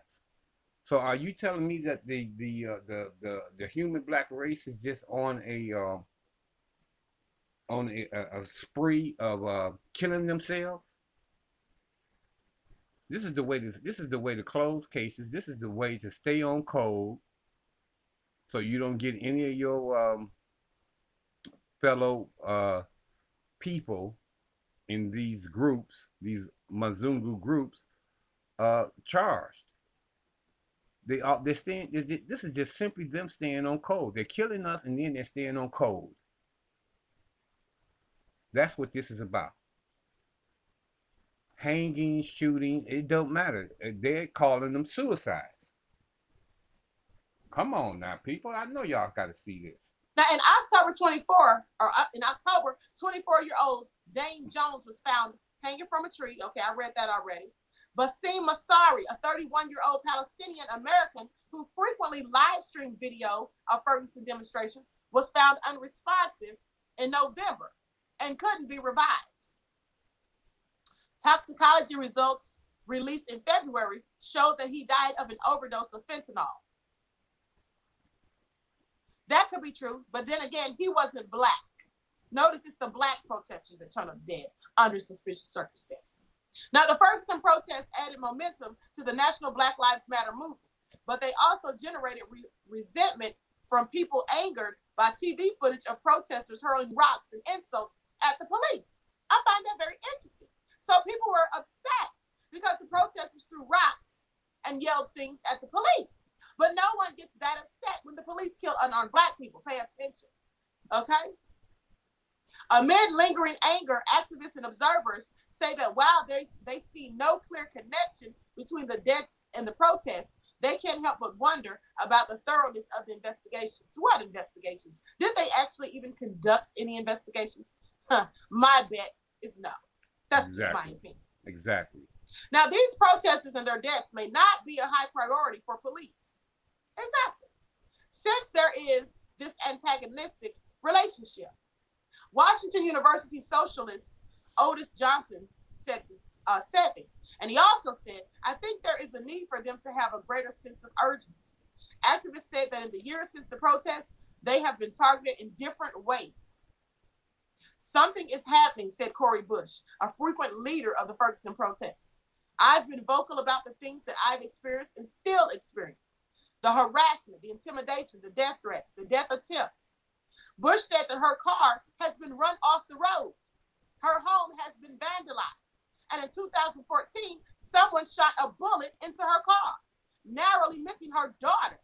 So are you telling me that the the uh, the the the human black race is just on a uh, on a, a, spree of uh, killing themselves? This is the way to this is the way to close cases. This is the way to stay on code, so you don't get any of your um, fellow uh, people in these groups, these Mazungu groups, uh, charged. They are they're staying. This is just simply them staying on code. They're killing us, and then they're staying on code. That's what this is about hanging, shooting, it don't matter. They're calling them suicides. Come on now, people. I know y'all got to see this. Now, in October 24, or uh, in October, 24 year old Dane Jones was found hanging from a tree. Okay, I read that already. Basim Masari, a 31 year old Palestinian American who frequently live streamed video of Ferguson demonstrations, was found unresponsive in November and couldn't be revived. Toxicology results released in February showed that he died of an overdose of fentanyl. That could be true, but then again, he wasn't black. Notice it's the black protesters that turn up dead under suspicious circumstances. Now, the Ferguson protests added momentum to the National Black Lives Matter movement, but they also generated re- resentment from people angered by TV footage of protesters hurling rocks and insults at the police. I find that very interesting. So people were upset because the protesters threw rocks and yelled things at the police. But no one gets that upset when the police kill unarmed black people. Pay attention. Okay? Amid lingering anger, activists and observers say that while they, they see no clear connection between the deaths and the protests, they can't help but wonder about the thoroughness of the investigations. What investigations? Did they actually even conduct any investigations? Huh. My bet is no. That's exactly. just my opinion. Exactly. Now, these protesters and their deaths may not be a high priority for police. Exactly. Since there is this antagonistic relationship. Washington University socialist Odis Johnson said this, uh, said this. And he also said, I think there is a need for them to have a greater sense of urgency. Activists said that in the years since the protest, they have been targeted in different ways. Something is happening, said Cori Bush, a frequent leader of the Ferguson protests. I've been vocal about the things that I've experienced and still experience the harassment, the intimidation, the death threats, the death attempts. Bush said that her car has been run off the road. Her home has been vandalized. And in 2014, someone shot a bullet into her car, narrowly missing her daughter,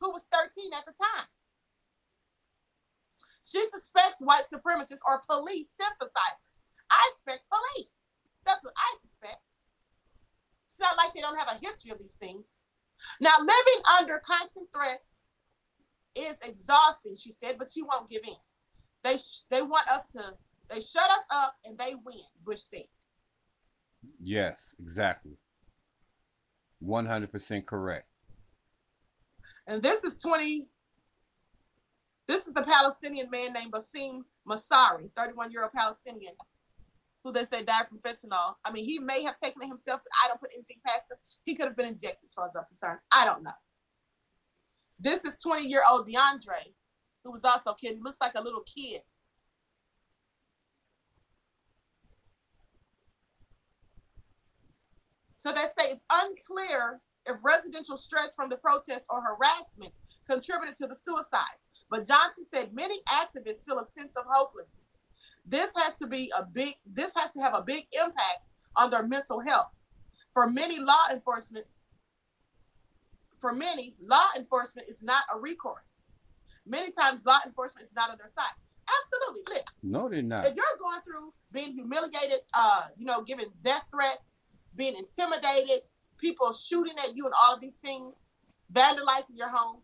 who was 13 at the time. She suspects white supremacists or police sympathizers. I suspect police. That's what I suspect. It's not like they don't have a history of these things. Now, living under constant threats is exhausting, she said, but she won't give in. They they want us to they shut us up and they win, Bush said. Yes, exactly. 100% correct. And this is 20 this is the Palestinian man named Basim Masari, 31 year old Palestinian, who they say died from fentanyl. I mean, he may have taken it himself, but I don't put anything past him. He could have been injected, as far as I'm concerned. I don't know. This is 20 year old DeAndre, who was also kid. He looks like a little kid. So they say it's unclear if residential stress from the protests or harassment contributed to the suicides. But Johnson said many activists feel a sense of hopelessness. This has to be a big this has to have a big impact on their mental health. For many law enforcement, for many, law enforcement is not a recourse. Many times law enforcement is not on their side. Absolutely. Listen, No, they're not. if you're going through being humiliated, uh, you know, given death threats, being intimidated, people shooting at you and all of these things, vandalizing your home,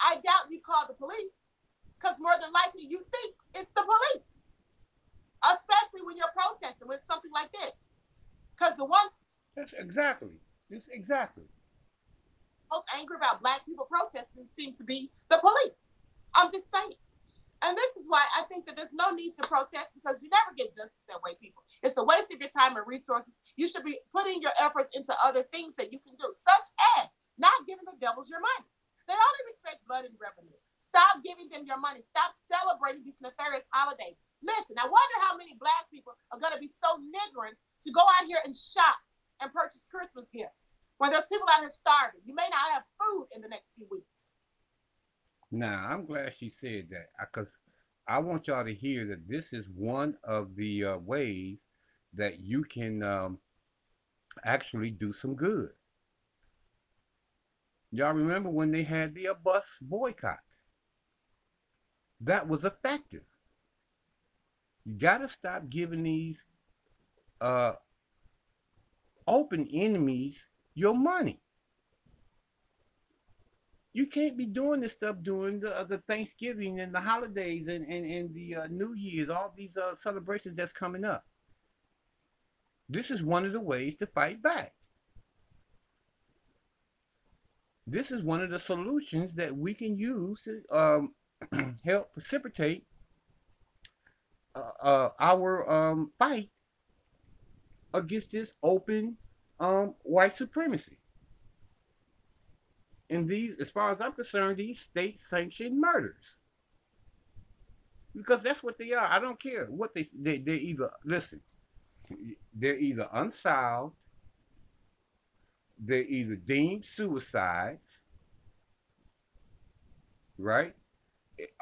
I doubt you call the police because more than likely you think it's the police, especially when you're protesting with something like this. Because the one That's exactly. It's exactly. most angry about black people protesting seems to be the police. I'm just saying. And this is why I think that there's no need to protest because you never get justice that way, people. It's a waste of your time and resources. You should be putting your efforts into other things that you can do, such as not giving the devils your money. They only respect blood and revenue. Stop giving them your money. Stop celebrating these nefarious holidays. Listen, I wonder how many black people are going to be so niggard to go out here and shop and purchase Christmas gifts when there's people out here starving. You may not have food in the next few weeks. Now, I'm glad she said that because I want y'all to hear that this is one of the uh, ways that you can um, actually do some good. Y'all remember when they had the uh, bus boycott? That was effective. You got to stop giving these uh, open enemies your money. You can't be doing this stuff during the, uh, the Thanksgiving and the holidays and, and, and the uh, New Year's, all these uh, celebrations that's coming up. This is one of the ways to fight back. This is one of the solutions that we can use to um, <clears throat> help precipitate uh, uh, our um, fight against this open um, white supremacy. And these, as far as I'm concerned, these state-sanctioned murders. Because that's what they are. I don't care what they they they either listen. They're either unsolved. They're either deemed suicides. Right.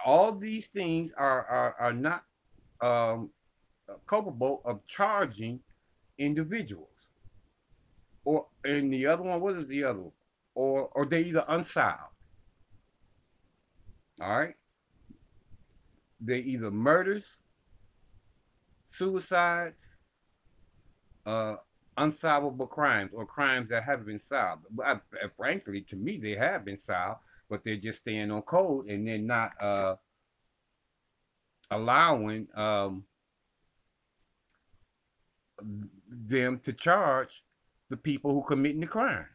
All these things are are are not um, culpable of charging individuals. Or and the other one, what is the other one? Or or they either unsolved. All right. They either murders, suicides, uh, unsolvable crimes, or crimes that haven't been solved. But I, frankly, to me, they have been solved, but they're just staying on code and they're not uh, allowing um, them to charge the people who committing the crime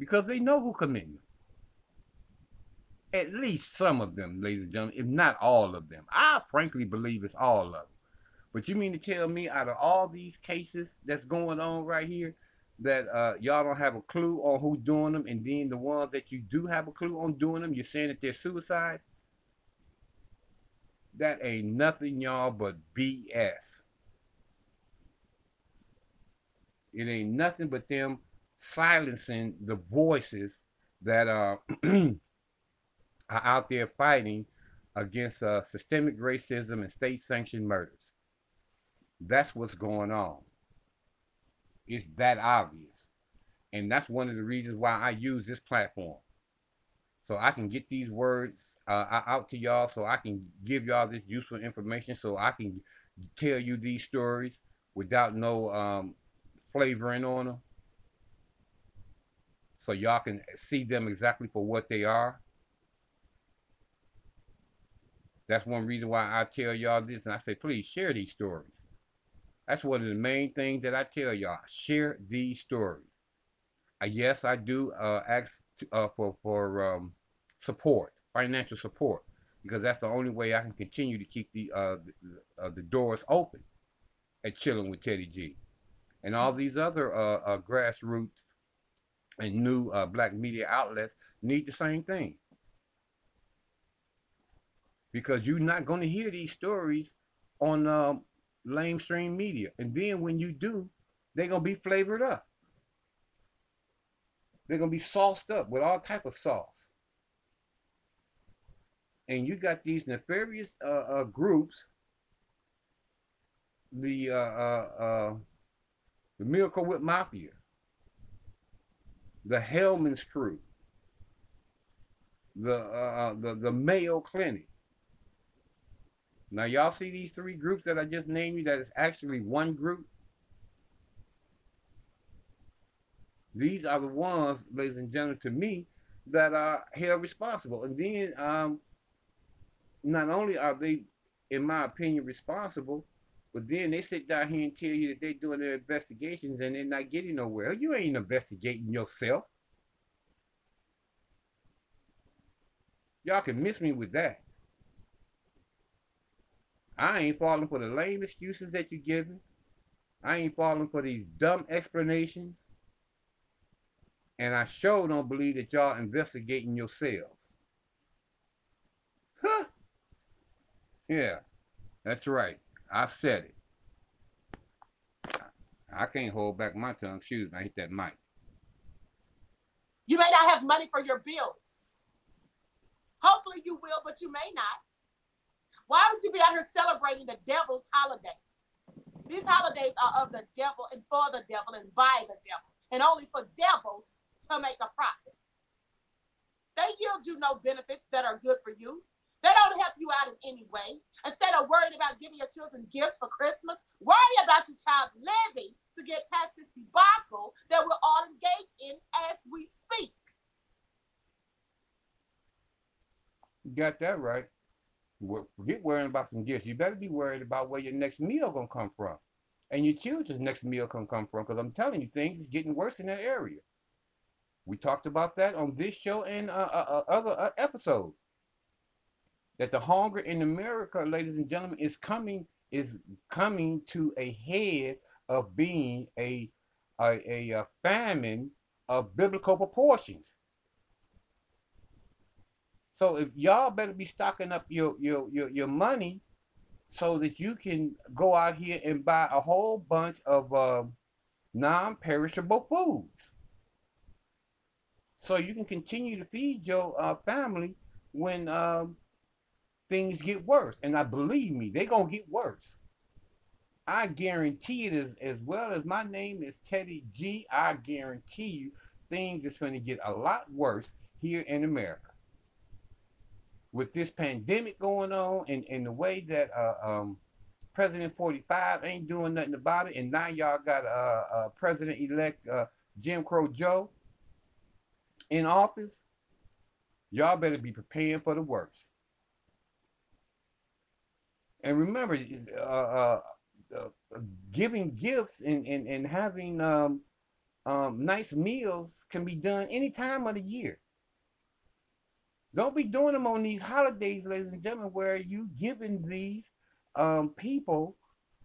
because they know who committing them. At least some of them, ladies and gentlemen, if not all of them. I frankly believe it's all of them. But you mean to tell me out of all these cases that's going on right here, that uh, y'all don't have a clue on who's doing them, and then the ones that you do have a clue on doing them, you're saying that they're suicide? That ain't nothing, y'all, but BS. It ain't nothing but them silencing the voices that are, <clears throat> are out there fighting against uh, systemic racism and state-sanctioned murders. That's what's going on. It's that obvious. And that's one of the reasons why I use this platform. So I can get these words uh, out to y'all so I can give y'all this useful information so I can tell you these stories without no um, flavoring on them. So y'all can see them exactly for what they are. That's one reason why I tell y'all this and I say, please share these stories. That's one of the main things that I tell y'all. Share these stories. Uh, yes, I do uh, ask to, uh, for, for um, support, financial support, because that's the only way I can continue to keep the, uh, the, uh, the doors open at Chilling with Teddy G. And all these other uh, grassroots and new uh, black media outlets need the same thing. Because you're not going to hear these stories on um, lamestream media. And then when you do, they're going to be flavored up. They're going to be sauced up with all type of sauce. And you got these nefarious uh, uh, groups, the uh, uh, uh the Miracle Whip Mafia, the Hellman's Crew, the uh, the the Mayo Clinic. Now y'all see these three groups that I just named you that is actually one group. These are the ones, ladies and gentlemen, to me, that are held responsible. And then um, not only are they, in my opinion, responsible, but then they sit down here and tell you that they're doing their investigations and they're not getting nowhere. You ain't investigating yourself. Y'all can miss me with that. I ain't falling for the lame excuses that you're giving. I ain't falling for these dumb explanations. And I sure don't believe that y'all investigating yourselves. Huh? Yeah, that's right. I said it. I can't hold back my tongue. Excuse me, I hit that mic. You may not have money for your bills. Hopefully you will, but you may not. Why would you be out here celebrating the devil's holiday? These holidays are of the devil and for the devil and by the devil, and only for devils to make a profit. They yield you no benefits that are good for you. They don't help you out in any way. Instead of worrying about giving your children gifts for Christmas, worry about your child living to get past this debacle that we're all engaged in as we speak. You got that right. Forget worrying about some gifts. You better be worried about where your next meal gonna come from, and your children's next meal can come from. Because I'm telling you, things getting worse in that area. We talked about that on this show and uh, uh, uh other uh, episodes that the hunger in America, ladies and gentlemen, is coming is coming to a head of being a a, a famine of biblical proportions. So if y'all better be stocking up your your your, your money so that you can go out here and buy a whole bunch of uh, non-perishable foods. So you can continue to feed your uh, family when um, things get worse. And I believe me, they're to get worse. I guarantee it as, as well as my name is Teddy G, I guarantee you things is to get a lot worse here in America. With this pandemic going on and, and the way that uh, um, President 45 ain't doing nothing about it, and now y'all got uh, uh, President-elect uh, Jim Crow Joe in office, y'all better be preparing for the worst. And remember, uh, uh, uh, giving gifts and, and, and having um, um, nice meals can be done any time of the year. Don't be doing them on these holidays, ladies and gentlemen, where you giving these um, people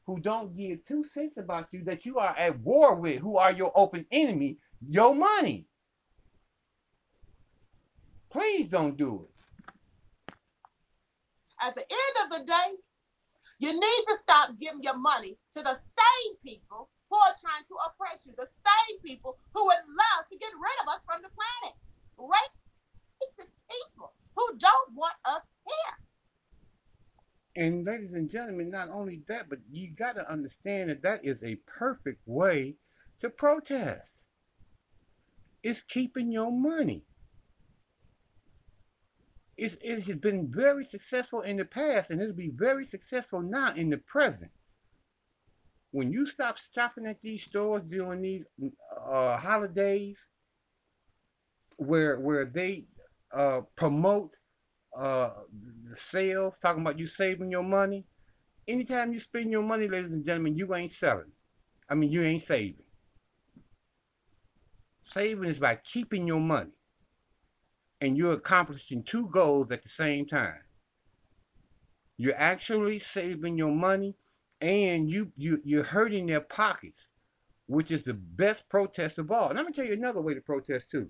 who don't give two cents about you that you are at war with, who are your open enemy, your money. Please don't do it. At the end of the day, you need to stop giving your money to the same people who are trying to oppress you, the same people who would love to get rid of us from the planet. Right? Racist people who don't want us here. And ladies and gentlemen, not only that, but you got to understand that that is a perfect way to protest. It's keeping your money it, it has been very successful in the past and it'll be very successful now in the present. When you stop shopping at these stores during these uh, holidays, where where they uh, promote uh, the sales, talking about you saving your money. Anytime you spend your money, ladies and gentlemen, you ain't selling. I mean, you ain't saving. Saving is by keeping your money and you're accomplishing two goals at the same time. You're actually saving your money and you, you, you're hurting their pockets, which is the best protest of all. And let me tell you another way to protest too.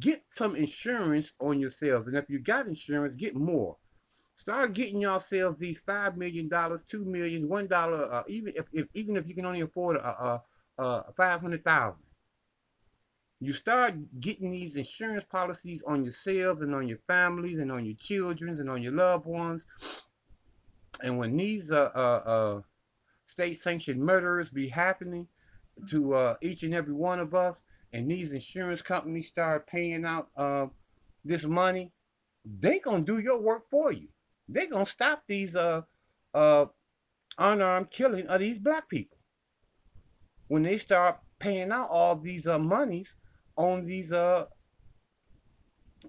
get some insurance on yourselves. And if you got insurance, get more. Start getting yourselves these five million dollars, two million, one dollar, uh, even if, if even if you can only afford a, a, a five hundred thousand. You start getting these insurance policies on yourselves and on your families and on your children and on your loved ones. And when these uh, uh, uh, state-sanctioned murders be happening to uh, each and every one of us, and these insurance companies start paying out uh, this money, they gonna do your work for you. They gonna stop these uh uh unarmed killing of these black people. When they start paying out all these monies on these uh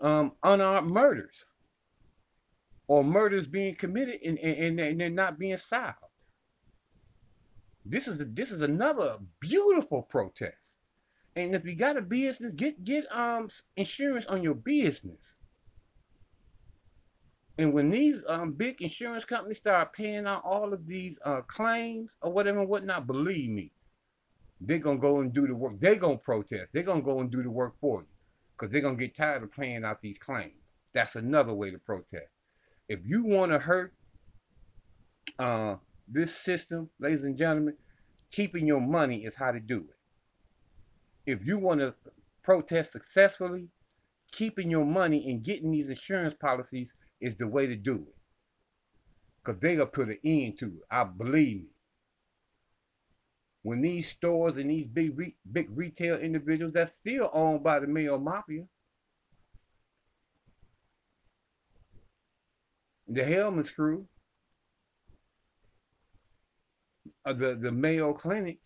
um unarmed murders or murders being committed and, and, and they're not being solved. This is a, this is another beautiful protest. And if you got a business, get get um insurance on your business. And when these um big insurance companies start paying out all of these uh claims or whatever and whatnot, believe me, they're gonna go and do the work. They're gonna protest. They're gonna go and do the work for you. Because they're gonna get tired of paying out these claims. That's another way to protest. If you wanna hurt uh this system, ladies and gentlemen, keeping your money is how to do it if you want to protest successfully, keeping your money and getting these insurance policies is the way to do it. Because they going to put an end to it. I believe me. When these stores and these big re big retail individuals that's still owned by the Mayo Mafia, the Hellman's crew, uh, the, the Mayo Clinic,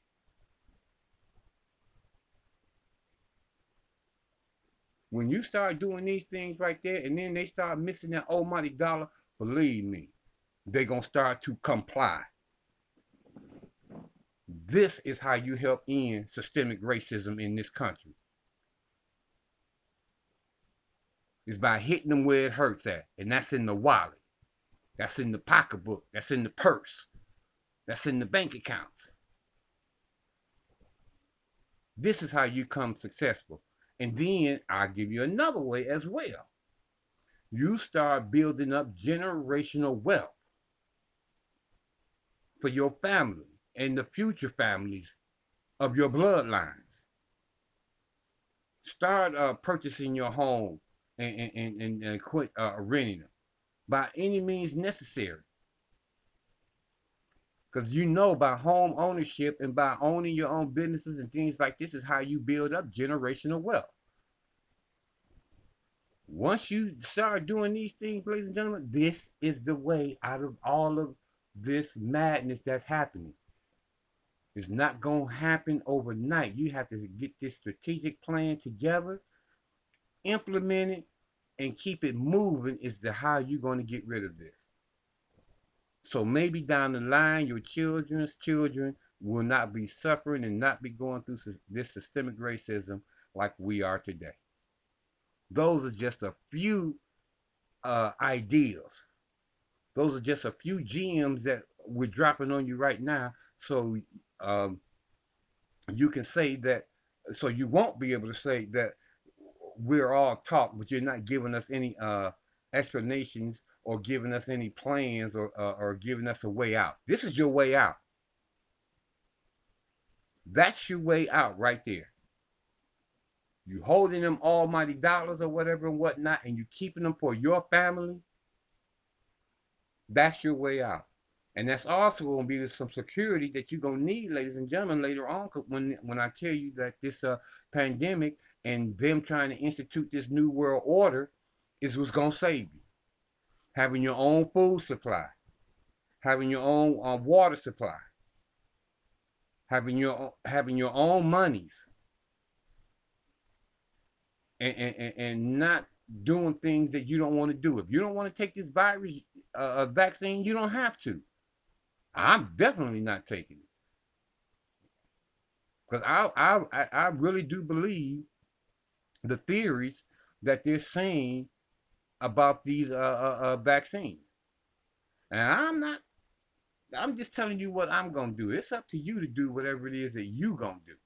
When you start doing these things right there and then they start missing that almighty dollar, believe me, they're going to start to comply. This is how you help end systemic racism in this country. Is by hitting them where it hurts at. And that's in the wallet. That's in the pocketbook. That's in the purse. That's in the bank accounts. This is how you come successful. And then I'll give you another way as well. You start building up generational wealth for your family and the future families of your bloodlines. Start uh, purchasing your home and, and, and, and quit uh, renting them by any means necessary. Because you know by home ownership and by owning your own businesses and things like this is how you build up generational wealth. Once you start doing these things, ladies and gentlemen, this is the way out of all of this madness that's happening. It's not going to happen overnight. You have to get this strategic plan together, implement it, and keep it moving is the how you're going to get rid of this. So maybe down the line, your children's children will not be suffering and not be going through this systemic racism like we are today. Those are just a few uh, ideas. Those are just a few gems that we're dropping on you right now. So um, you can say that, so you won't be able to say that we're all taught, but you're not giving us any uh, explanations or giving us any plans or, uh, or giving us a way out. This is your way out. That's your way out right there. You holding them almighty dollars or whatever and whatnot, and you keeping them for your family. That's your way out. And that's also going to be some security that you're going to need, ladies and gentlemen, later on. When, when I tell you that this uh, pandemic and them trying to institute this new world order is what's going to save you having your own food supply, having your own uh, water supply, having your having your own monies, and, and, and not doing things that you don't want to do. If you don't want to take this virus uh, vaccine, you don't have to. I'm definitely not taking it because I, I I really do believe the theories that they're saying about these uh, uh, uh, vaccines. And I'm not, I'm just telling you what I'm going to do. It's up to you to do whatever it is that you're going to do.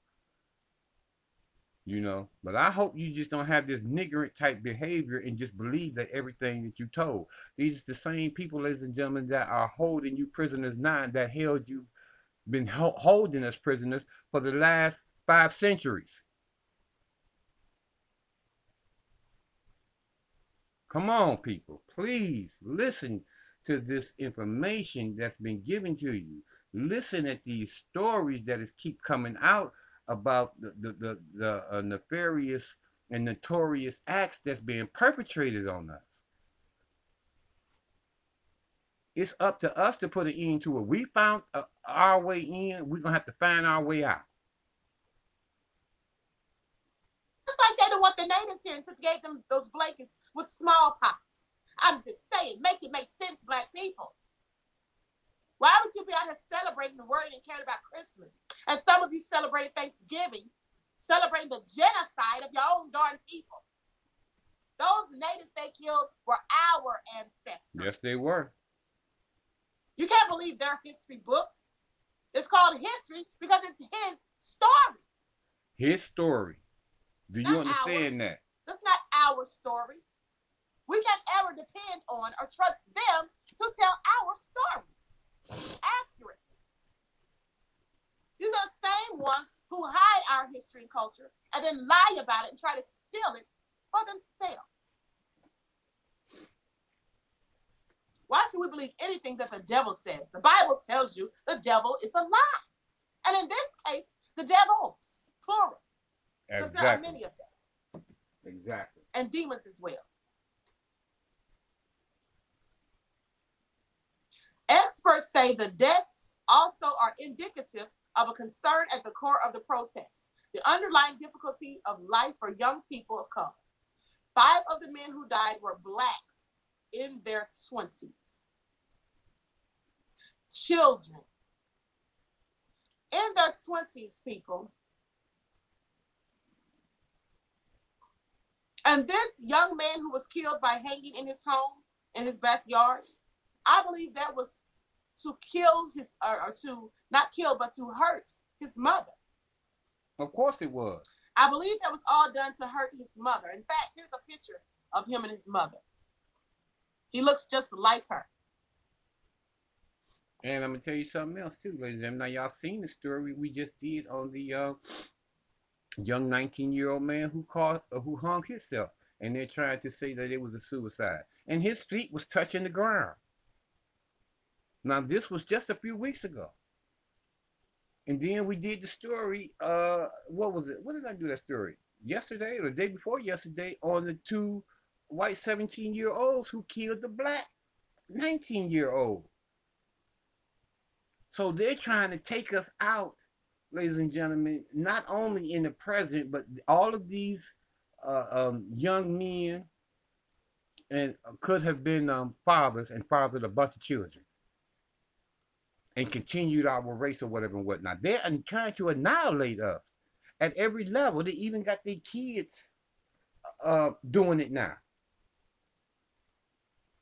You know, but I hope you just don't have this niggard type behavior and just believe that everything that you told. These are the same people, ladies and gentlemen, that are holding you prisoners now that held you, been holding us prisoners for the last five centuries. Come on, people. Please listen to this information that's been given to you. Listen at these stories that is keep coming out about the, the, the, the uh, nefarious and notorious acts that's being perpetrated on us. It's up to us to put an end to it. We found uh, our way in. We're going to have to find our way out. Just like they don't want the natives here and so gave them those blankets with smallpox. I'm just saying, make it make sense, black people. Why would you be out here celebrating the word and caring about Christmas? And some of you celebrated Thanksgiving, celebrating the genocide of your own darn people. Those natives they killed were our ancestors. Yes, they were. You can't believe their history books. It's called history because it's his story. His story. Do you understand ours. that? That's not our story. We can't ever depend on or trust them to tell our story accurate. These are the same ones who hide our history and culture and then lie about it and try to steal it for themselves. Why should we believe anything that the devil says? The Bible tells you the devil is a lie. And in this case, the devils, plural. Because exactly. there are many of them. Exactly. And demons as well. Experts say the deaths also are indicative of a concern at the core of the protest, the underlying difficulty of life for young people of color. Five of the men who died were blacks in their 20s. Children in their 20s, people. And this young man who was killed by hanging in his home, in his backyard, I believe that was to kill his, or, or to not kill, but to hurt his mother. Of course it was. I believe that was all done to hurt his mother. In fact, here's a picture of him and his mother. He looks just like her. And I'm gonna tell you something else too, ladies and gentlemen. Now y'all seen the story we just did on the uh, young 19-year-old man who caught uh, who hung himself, and they're trying to say that it was a suicide, and his feet was touching the ground. Now, this was just a few weeks ago. And then we did the story, uh, what was it? What did I do that story? Yesterday or the day before yesterday on the two white 17 year olds who killed the black 19 year old. So they're trying to take us out, ladies and gentlemen, not only in the present, but all of these uh, um, young men and could have been um, fathers and fathered a bunch of children and continued our race or whatever and whatnot. They're trying to annihilate us at every level. They even got their kids uh, doing it now.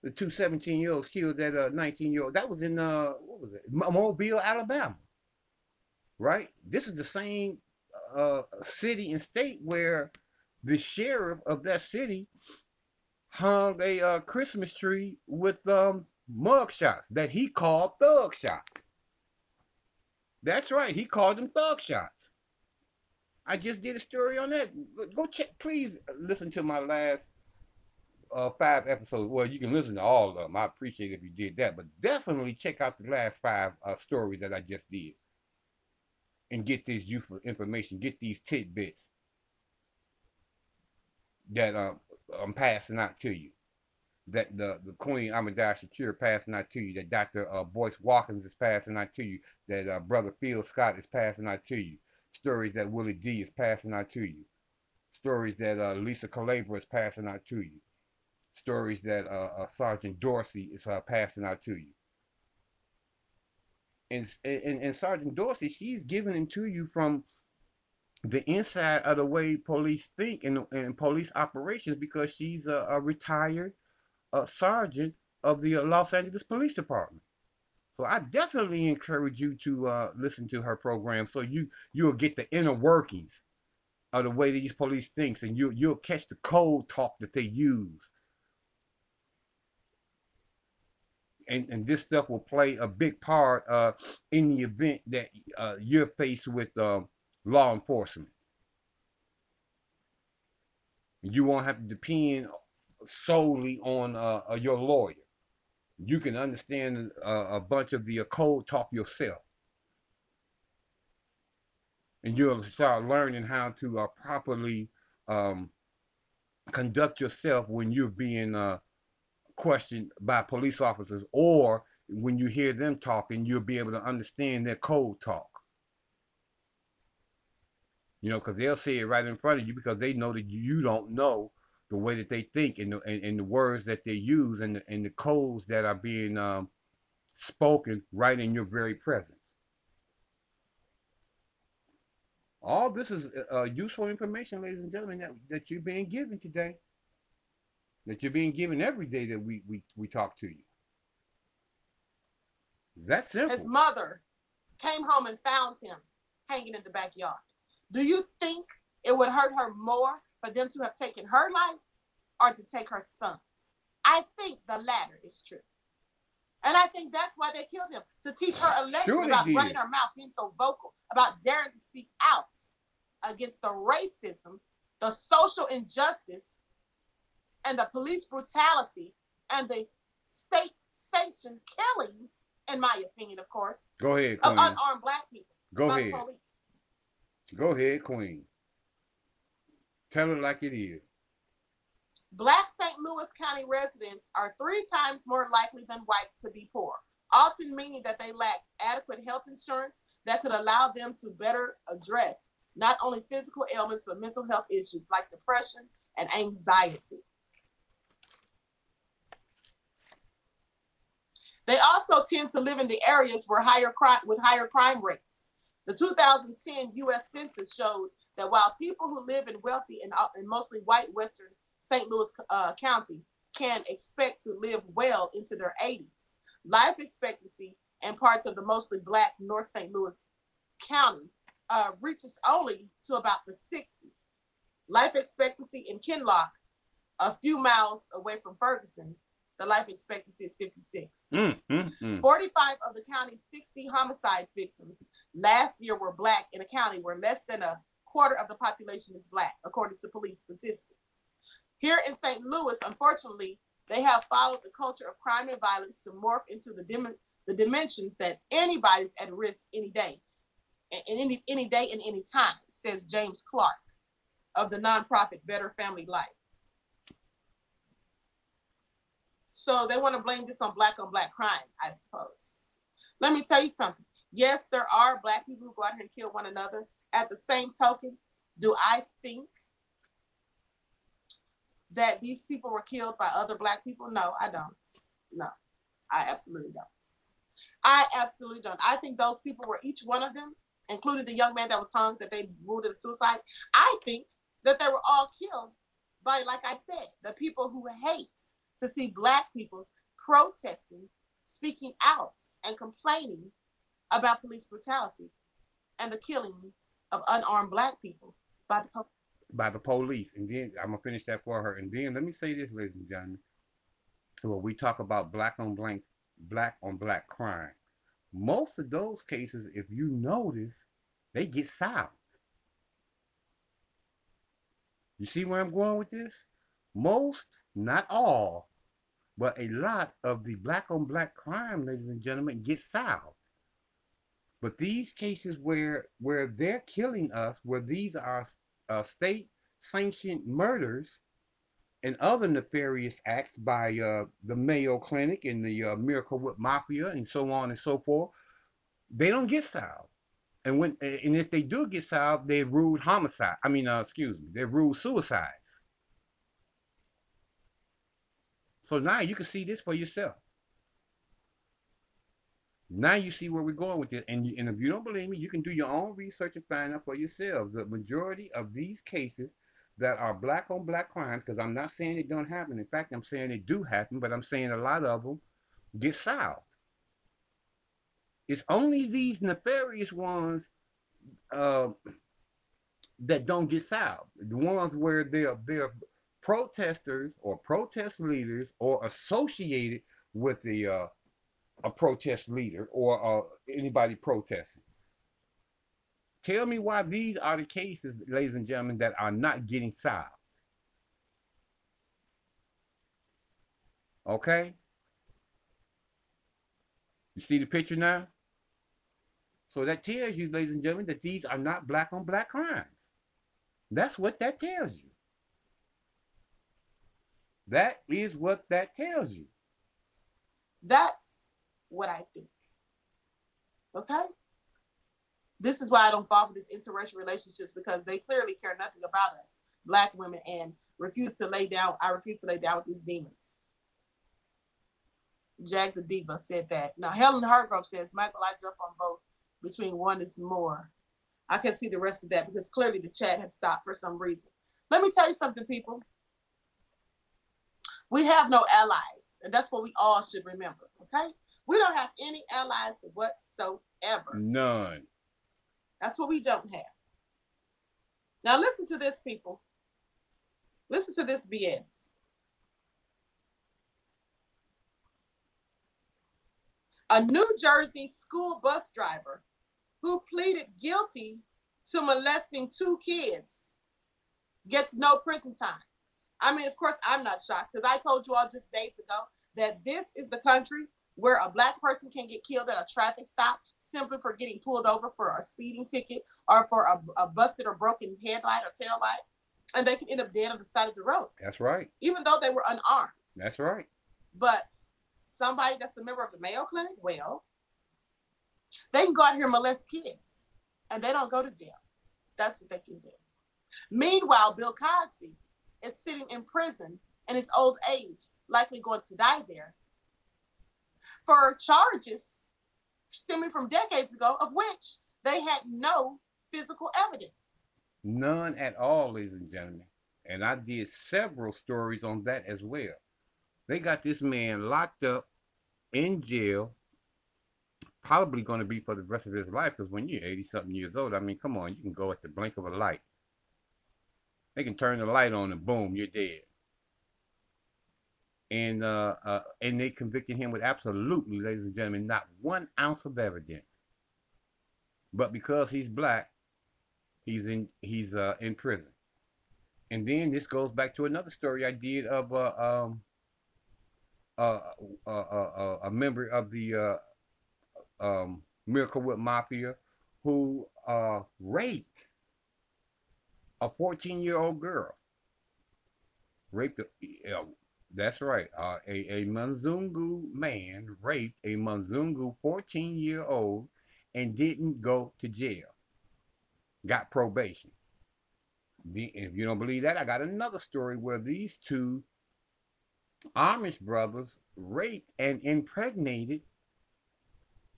The two 17 year olds killed that uh, 19 year old. That was in, uh, what was it? Mobile, Alabama. Right? This is the same uh, city and state where the sheriff of that city hung a uh, Christmas tree with um, mug shots that he called thug shots. That's right. He called them thug shots. I just did a story on that. Go check. Please listen to my last uh, five episodes. Well, you can listen to all of them. I appreciate if you did that. But definitely check out the last five uh, stories that I just did. And get this useful information. Get these tidbits that uh, I'm passing out to you that the, the Queen Ahmadiyya Shakir passing out to you, that Dr. Uh, Boyce Watkins is passing out to you, that uh, Brother Phil Scott is passing out to you, stories that Willie D is passing out to you, stories that uh, Lisa Calabra is passing out to you, stories that uh, uh, Sergeant Dorsey is uh, passing out to you. And, and, and Sergeant Dorsey, she's giving them to you from the inside of the way police think and, and police operations because she's a, a retired a sergeant of the Los Angeles Police Department. So I definitely encourage you to uh, listen to her program so you you'll get the inner workings of the way these police thinks, and you you'll catch the cold talk that they use. And, and this stuff will play a big part uh, in the event that uh, you're faced with uh, law enforcement. You won't have to depend solely on uh, uh your lawyer. You can understand uh, a bunch of the code talk yourself. And you'll start learning how to uh, properly um, conduct yourself when you're being uh, questioned by police officers or when you hear them talking, you'll be able to understand their code talk. You know, because they'll say it right in front of you because they know that you don't know the way that they think and the, and, and the words that they use and the, and the codes that are being um, spoken right in your very presence. All this is uh, useful information, ladies and gentlemen, that, that you're being given today. That you're being given every day that we, we, we talk to you. That's simple. His mother came home and found him hanging in the backyard. Do you think it would hurt her more for them to have taken her life or to take her son. I think the latter is true. And I think that's why they killed him to teach her a lesson sure about running her mouth, being so vocal, about daring to speak out against the racism, the social injustice, and the police brutality and the state sanctioned killings, in my opinion, of course, go ahead, Queen. of unarmed black people. Go ahead. Go ahead, Queen. Tell it like it is. Black St. Louis County residents are three times more likely than whites to be poor, often meaning that they lack adequate health insurance that could allow them to better address not only physical ailments, but mental health issues like depression and anxiety. They also tend to live in the areas where higher crime with higher crime rates. The 2010 U.S. Census showed that while people who live in wealthy and, uh, and mostly white Western St. Louis uh, County can expect to live well into their 80s. Life expectancy in parts of the mostly black North St. Louis County uh, reaches only to about the 60s. Life expectancy in Kinloch, a few miles away from Ferguson, the life expectancy is 56. Mm, mm, mm. 45 of the county's 60 homicide victims last year were black in a county where less than a quarter of the population is black, according to police statistics. Here in St. Louis, unfortunately, they have followed the culture of crime and violence to morph into the, dim- the dimensions that anybody's at risk any day, and any, any day and any time, says James Clark of the nonprofit Better Family Life. So they want to blame this on black on black crime, I suppose. Let me tell you something. Yes, there are black people who go out here and kill one another. At the same token, do I think that these people were killed by other black people? No, I don't. No, I absolutely don't. I absolutely don't. I think those people were each one of them, including the young man that was hung, that they ruled as suicide. I think that they were all killed by, like I said, the people who hate to see black people protesting, speaking out, and complaining about police brutality and the killings of unarmed black people by the police by the police. And then I'm gonna finish that for her. And then let me say this, ladies and gentlemen. When we talk about black on black black on black crime, most of those cases, if you notice, they get solved. You see where I'm going with this? Most, not all, but a lot of the black on black crime, ladies and gentlemen, get solved. But these cases where where they're killing us, where these are uh, state sanctioned murders and other nefarious acts by uh, the Mayo Clinic and the uh, Miracle Whip Mafia and so on and so forth, they don't get solved. And when and if they do get solved, they rule homicide. I mean, uh, excuse me, they rule suicides. So now you can see this for yourself. Now you see where we're going with this. And, and if you don't believe me, you can do your own research and find out for yourselves. The majority of these cases that are black on black crimes, because I'm not saying it don't happen. In fact, I'm saying it do happen, but I'm saying a lot of them get solved. It's only these nefarious ones uh, that don't get solved. The ones where they're they're protesters or protest leaders or associated with the uh, a protest leader or uh, anybody protesting. Tell me why these are the cases, ladies and gentlemen, that are not getting solved. Okay? You see the picture now? So that tells you, ladies and gentlemen, that these are not black on black crimes. That's what that tells you. That is what that tells you. That's what I think. Okay? This is why I don't fall for these interracial relationships because they clearly care nothing about us, black women, and refuse to lay down. I refuse to lay down with these demons. Jack the Diva said that. Now Helen Hargrove says, Michael, I jump on both between one is more. I can see the rest of that because clearly the chat has stopped for some reason. Let me tell you something, people. We have no allies, and that's what we all should remember. Okay, we don't have any allies whatsoever. None. That's what we don't have. Now listen to this, people. Listen to this BS. A New Jersey school bus driver who pleaded guilty to molesting two kids gets no prison time. I mean, of course, I'm not shocked because I told you all just days ago that this is the country where a black person can get killed at a traffic stop simply for getting pulled over for a speeding ticket or for a, a busted or broken headlight or tail light, and they can end up dead on the side of the road. That's right. Even though they were unarmed. That's right. But somebody that's a member of the Mayo Clinic, well, they can go out here and molest kids, and they don't go to jail. That's what they can do. Meanwhile, Bill Cosby is sitting in prison in his old age, likely going to die there, for charges stemming from decades ago, of which they had no physical evidence. None at all, ladies and gentlemen. And I did several stories on that as well. They got this man locked up in jail, probably going to be for the rest of his life. Because when you're 80 something years old, I mean, come on, you can go at the blink of a light. They can turn the light on and boom, you're dead. And uh, uh, and they convicted him with absolutely, ladies and gentlemen, not one ounce of evidence. But because he's black, he's in he's uh, in prison. And then this goes back to another story I did of uh, um, uh, uh, a member of the um, Miracle Whip Mafia who raped a 14 year old girl. Raped, a, that's right, uh, a, a Mzungu man raped a Mzungu 14 year old and didn't go to jail. Got probation. The, if you don't believe that, I got another story where these two Amish brothers raped and impregnated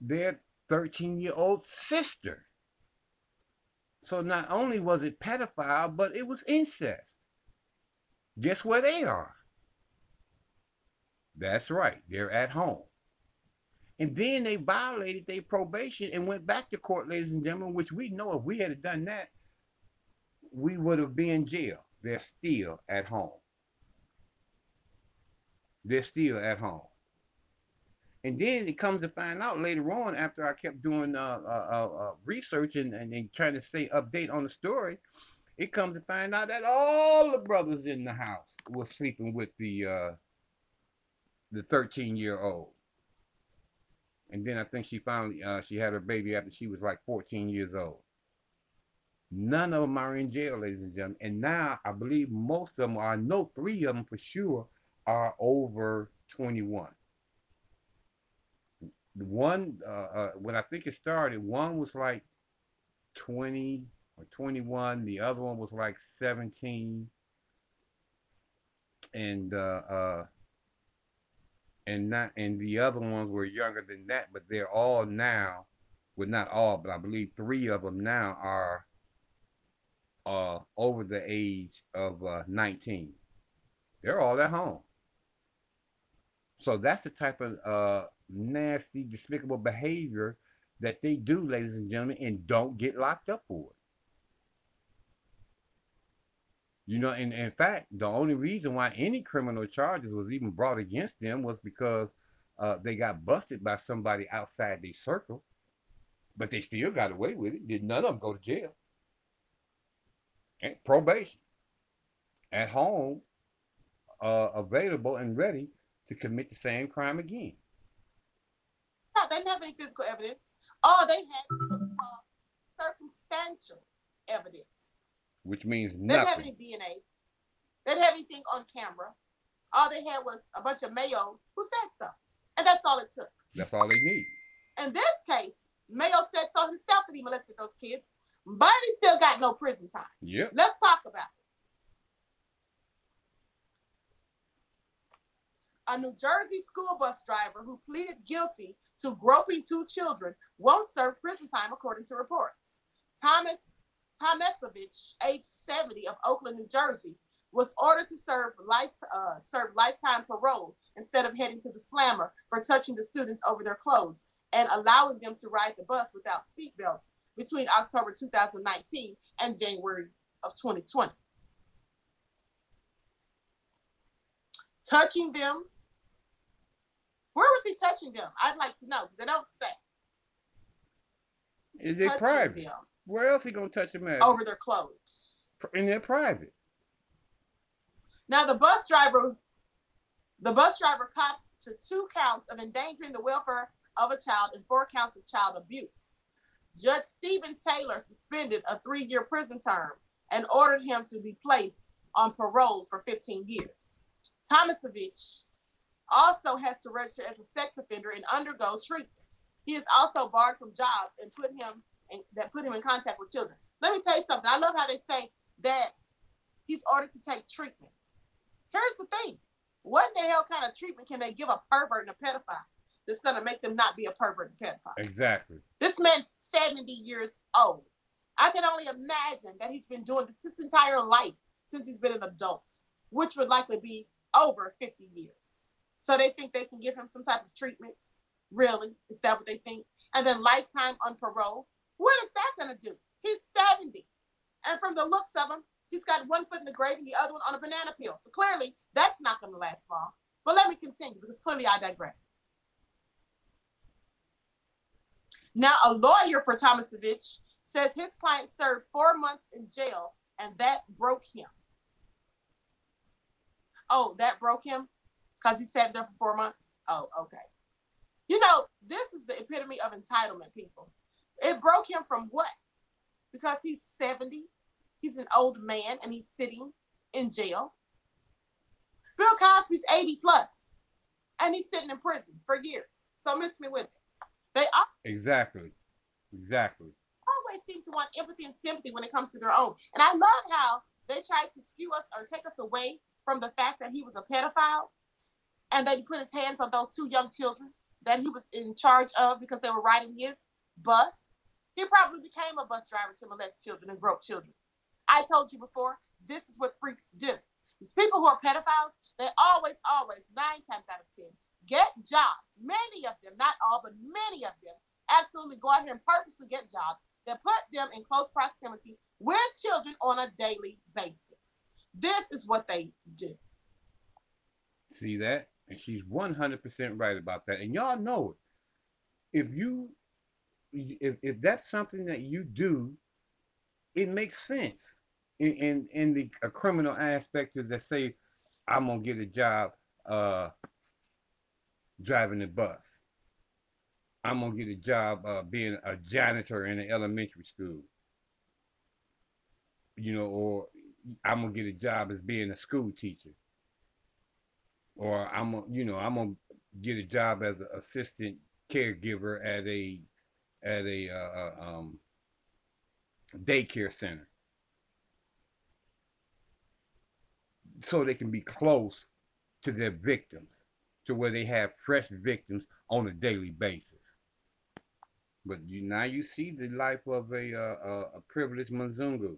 their 13 year old sister. So not only was it pedophile, but it was incest. Guess where they are? That's right, they're at home. And then they violated their probation and went back to court, ladies and gentlemen, which we know if we had done that, we would have been in jail. They're still at home. They're still at home. And then it comes to find out later on, after I kept doing uh, uh, uh, uh, research and, and, and trying to stay update on the story, it comes to find out that all the brothers in the house were sleeping with the uh, the 13 year old. And then I think she finally uh, she had her baby after she was like 14 years old. None of them are in jail, ladies and gentlemen. And now I believe most of them, are, I know three of them for sure, are over 21. The one, uh, uh, when I think it started, one was like 20 or 21. The other one was like 17. And uh, uh, and not and the other ones were younger than that, but they're all now, well not all, but I believe three of them now are uh over the age of uh, 19. They're all at home. So that's the type of uh, nasty, despicable behavior that they do, ladies and gentlemen, and don't get locked up for it. You know, and in fact, the only reason why any criminal charges was even brought against them was because uh, they got busted by somebody outside their circle, but they still got away with it. Did none of them go to jail? And probation at home, uh, available and ready to commit the same crime again. No, they didn't have any physical evidence. All they had was uh, circumstantial evidence. Which means They didn't have any DNA. They didn't have anything on camera. All they had was a bunch of Mayo who said so. And that's all it took. That's all they need. In this case, Mayo said so himself that he molested those kids, but he still got no prison time. Yep. Let's talk about it. A New Jersey school bus driver who pleaded guilty to groping two children won't serve prison time, according to reports. Thomas Tomasovich, age 70 of Oakland, New Jersey, was ordered to serve life uh, serve lifetime parole instead of heading to the slammer for touching the students over their clothes and allowing them to ride the bus without seatbelts between October 2019 and January of 2020. Touching them. Where was he touching them? I'd like to know because they don't say. Is it Touching private? them Where else he gonna touch them at? over their clothes. In their private. Now the bus driver, the bus driver caught to two counts of endangering the welfare of a child and four counts of child abuse. Judge Stephen Taylor suspended a three-year prison term and ordered him to be placed on parole for 15 years. Tomasovich also has to register as a sex offender and undergo treatment. He is also barred from jobs and put him in, that put him in contact with children. Let me tell you something. I love how they say that he's ordered to take treatment. Here's the thing. What the hell kind of treatment can they give a pervert and a pedophile that's going to make them not be a pervert and pedophile? Exactly. This man's 70 years old. I can only imagine that he's been doing this his entire life since he's been an adult, which would likely be over 50 years. So they think they can give him some type of treatment. Really? Is that what they think? And then lifetime on parole? What is that going to do? He's 70. And from the looks of him, he's got one foot in the grave and the other one on a banana peel. So clearly, that's not going to last long. But let me continue because clearly I digress. Now, a lawyer for Tomasovich says his client served four months in jail and that broke him. Oh, that broke him? Because he sat there for four months? Oh, okay. You know, this is the epitome of entitlement, people. It broke him from what? Because he's 70, he's an old man, and he's sitting in jail. Bill Cosby's 80 plus, and he's sitting in prison for years. So miss me with it. They are Exactly. Exactly. always seem to want empathy and sympathy when it comes to their own. And I love how they tried to skew us or take us away from the fact that he was a pedophile and that he put his hands on those two young children that he was in charge of because they were riding his bus. He probably became a bus driver to molest children and grope children. I told you before, this is what freaks do. These people who are pedophiles, they always, always, nine times out of ten, get jobs. Many of them, not all, but many of them, absolutely go out here and purposely get jobs that put them in close proximity with children on a daily basis. This is what they do. See that? And she's 100% right about that. And y'all know it. If you, if, if that's something that you do, it makes sense in, in, in the a criminal aspect of that say, I'm to get a job uh, driving the bus. I'm to get a job uh, being a janitor in an elementary school. You know, or I'm to get a job as being a school teacher or I'm a, you know I'm gonna get a job as an assistant caregiver at a at a uh, uh, um, daycare center, so they can be close to their victims, to where they have fresh victims on a daily basis. But you now you see the life of a uh, a, privileged Mzungu,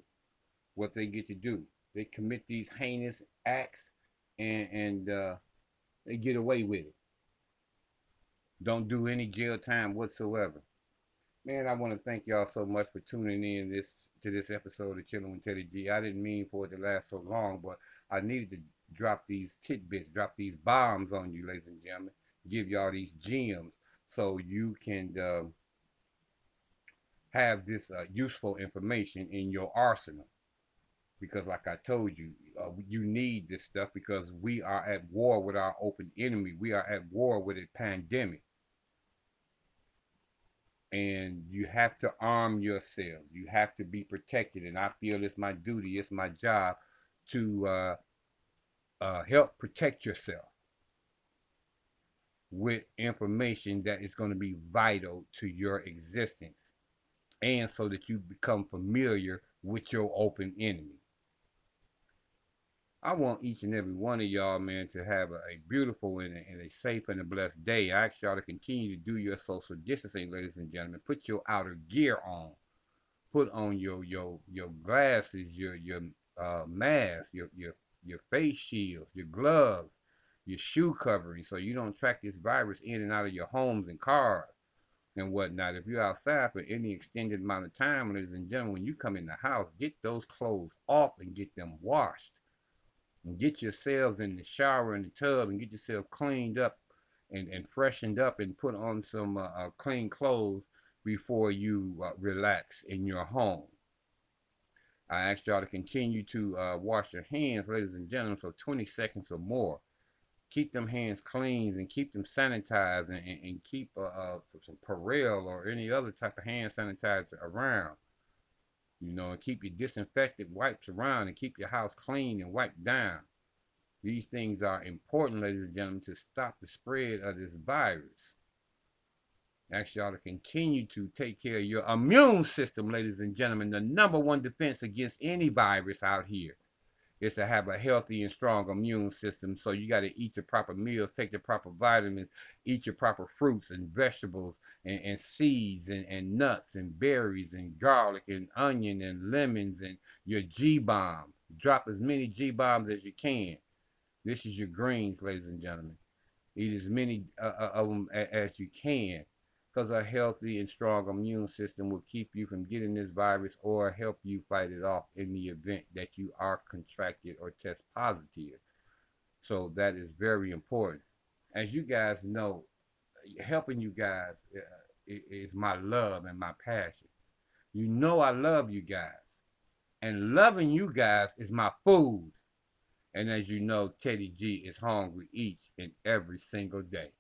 what they get to do. They commit these heinous acts and and uh, they get away with it. Don't do any jail time whatsoever. Man, I want to thank y'all so much for tuning in this to this episode of Chilling with Teddy G. I didn't mean for it to last so long, but I needed to drop these tidbits, drop these bombs on you, ladies and gentlemen, give y'all these gems so you can uh, have this uh, useful information in your arsenal. Because, like I told you, uh, you need this stuff because we are at war with our open enemy. We are at war with a pandemic. And you have to arm yourself. You have to be protected. And I feel it's my duty, it's my job to uh, uh, help protect yourself with information that is going to be vital to your existence and so that you become familiar with your open enemy. I want each and every one of y'all, man, to have a, a beautiful and a, and a, safe and a blessed day. I ask y'all to continue to do your social distancing, ladies and gentlemen. Put your outer gear on. Put on your your your glasses, your your uh, mask, your your your face shields, your gloves, your shoe covering, so you don't track this virus in and out of your homes and cars and whatnot. If you're outside for any extended amount of time, ladies and gentlemen, when you come in the house, get those clothes off and get them washed. And get yourselves in the shower in the tub and get yourself cleaned up and, and freshened up and put on some uh, uh, clean clothes before you uh, relax in your home. I ask y'all to continue to uh, wash your hands, ladies and gentlemen, for 20 seconds or more. Keep them hands clean and keep them sanitized and, and, and keep uh, uh, some Purell or any other type of hand sanitizer around. You know, and keep your disinfectant wipes around and keep your house clean and wiped down. These things are important, ladies and gentlemen, to stop the spread of this virus ask y'all to continue to take care of your immune system, ladies and gentlemen. The number one defense against any virus out here is to have a healthy and strong immune system. So you got to eat the proper meals, take the proper vitamins, eat your proper fruits and vegetables and, and seeds and, and nuts and berries and garlic and onion and lemons and your G-bomb. Drop as many G-bombs as you can. This is your greens, ladies and gentlemen. Eat as many uh, uh of them as you can because a healthy and strong immune system will keep you from getting this virus or help you fight it off in the event that you are contracted or test positive. So that is very important. As you guys know, helping you guys uh, is my love and my passion. You know I love you guys. And loving you guys is my food. And as you know, Teddy G is hungry each and every single day.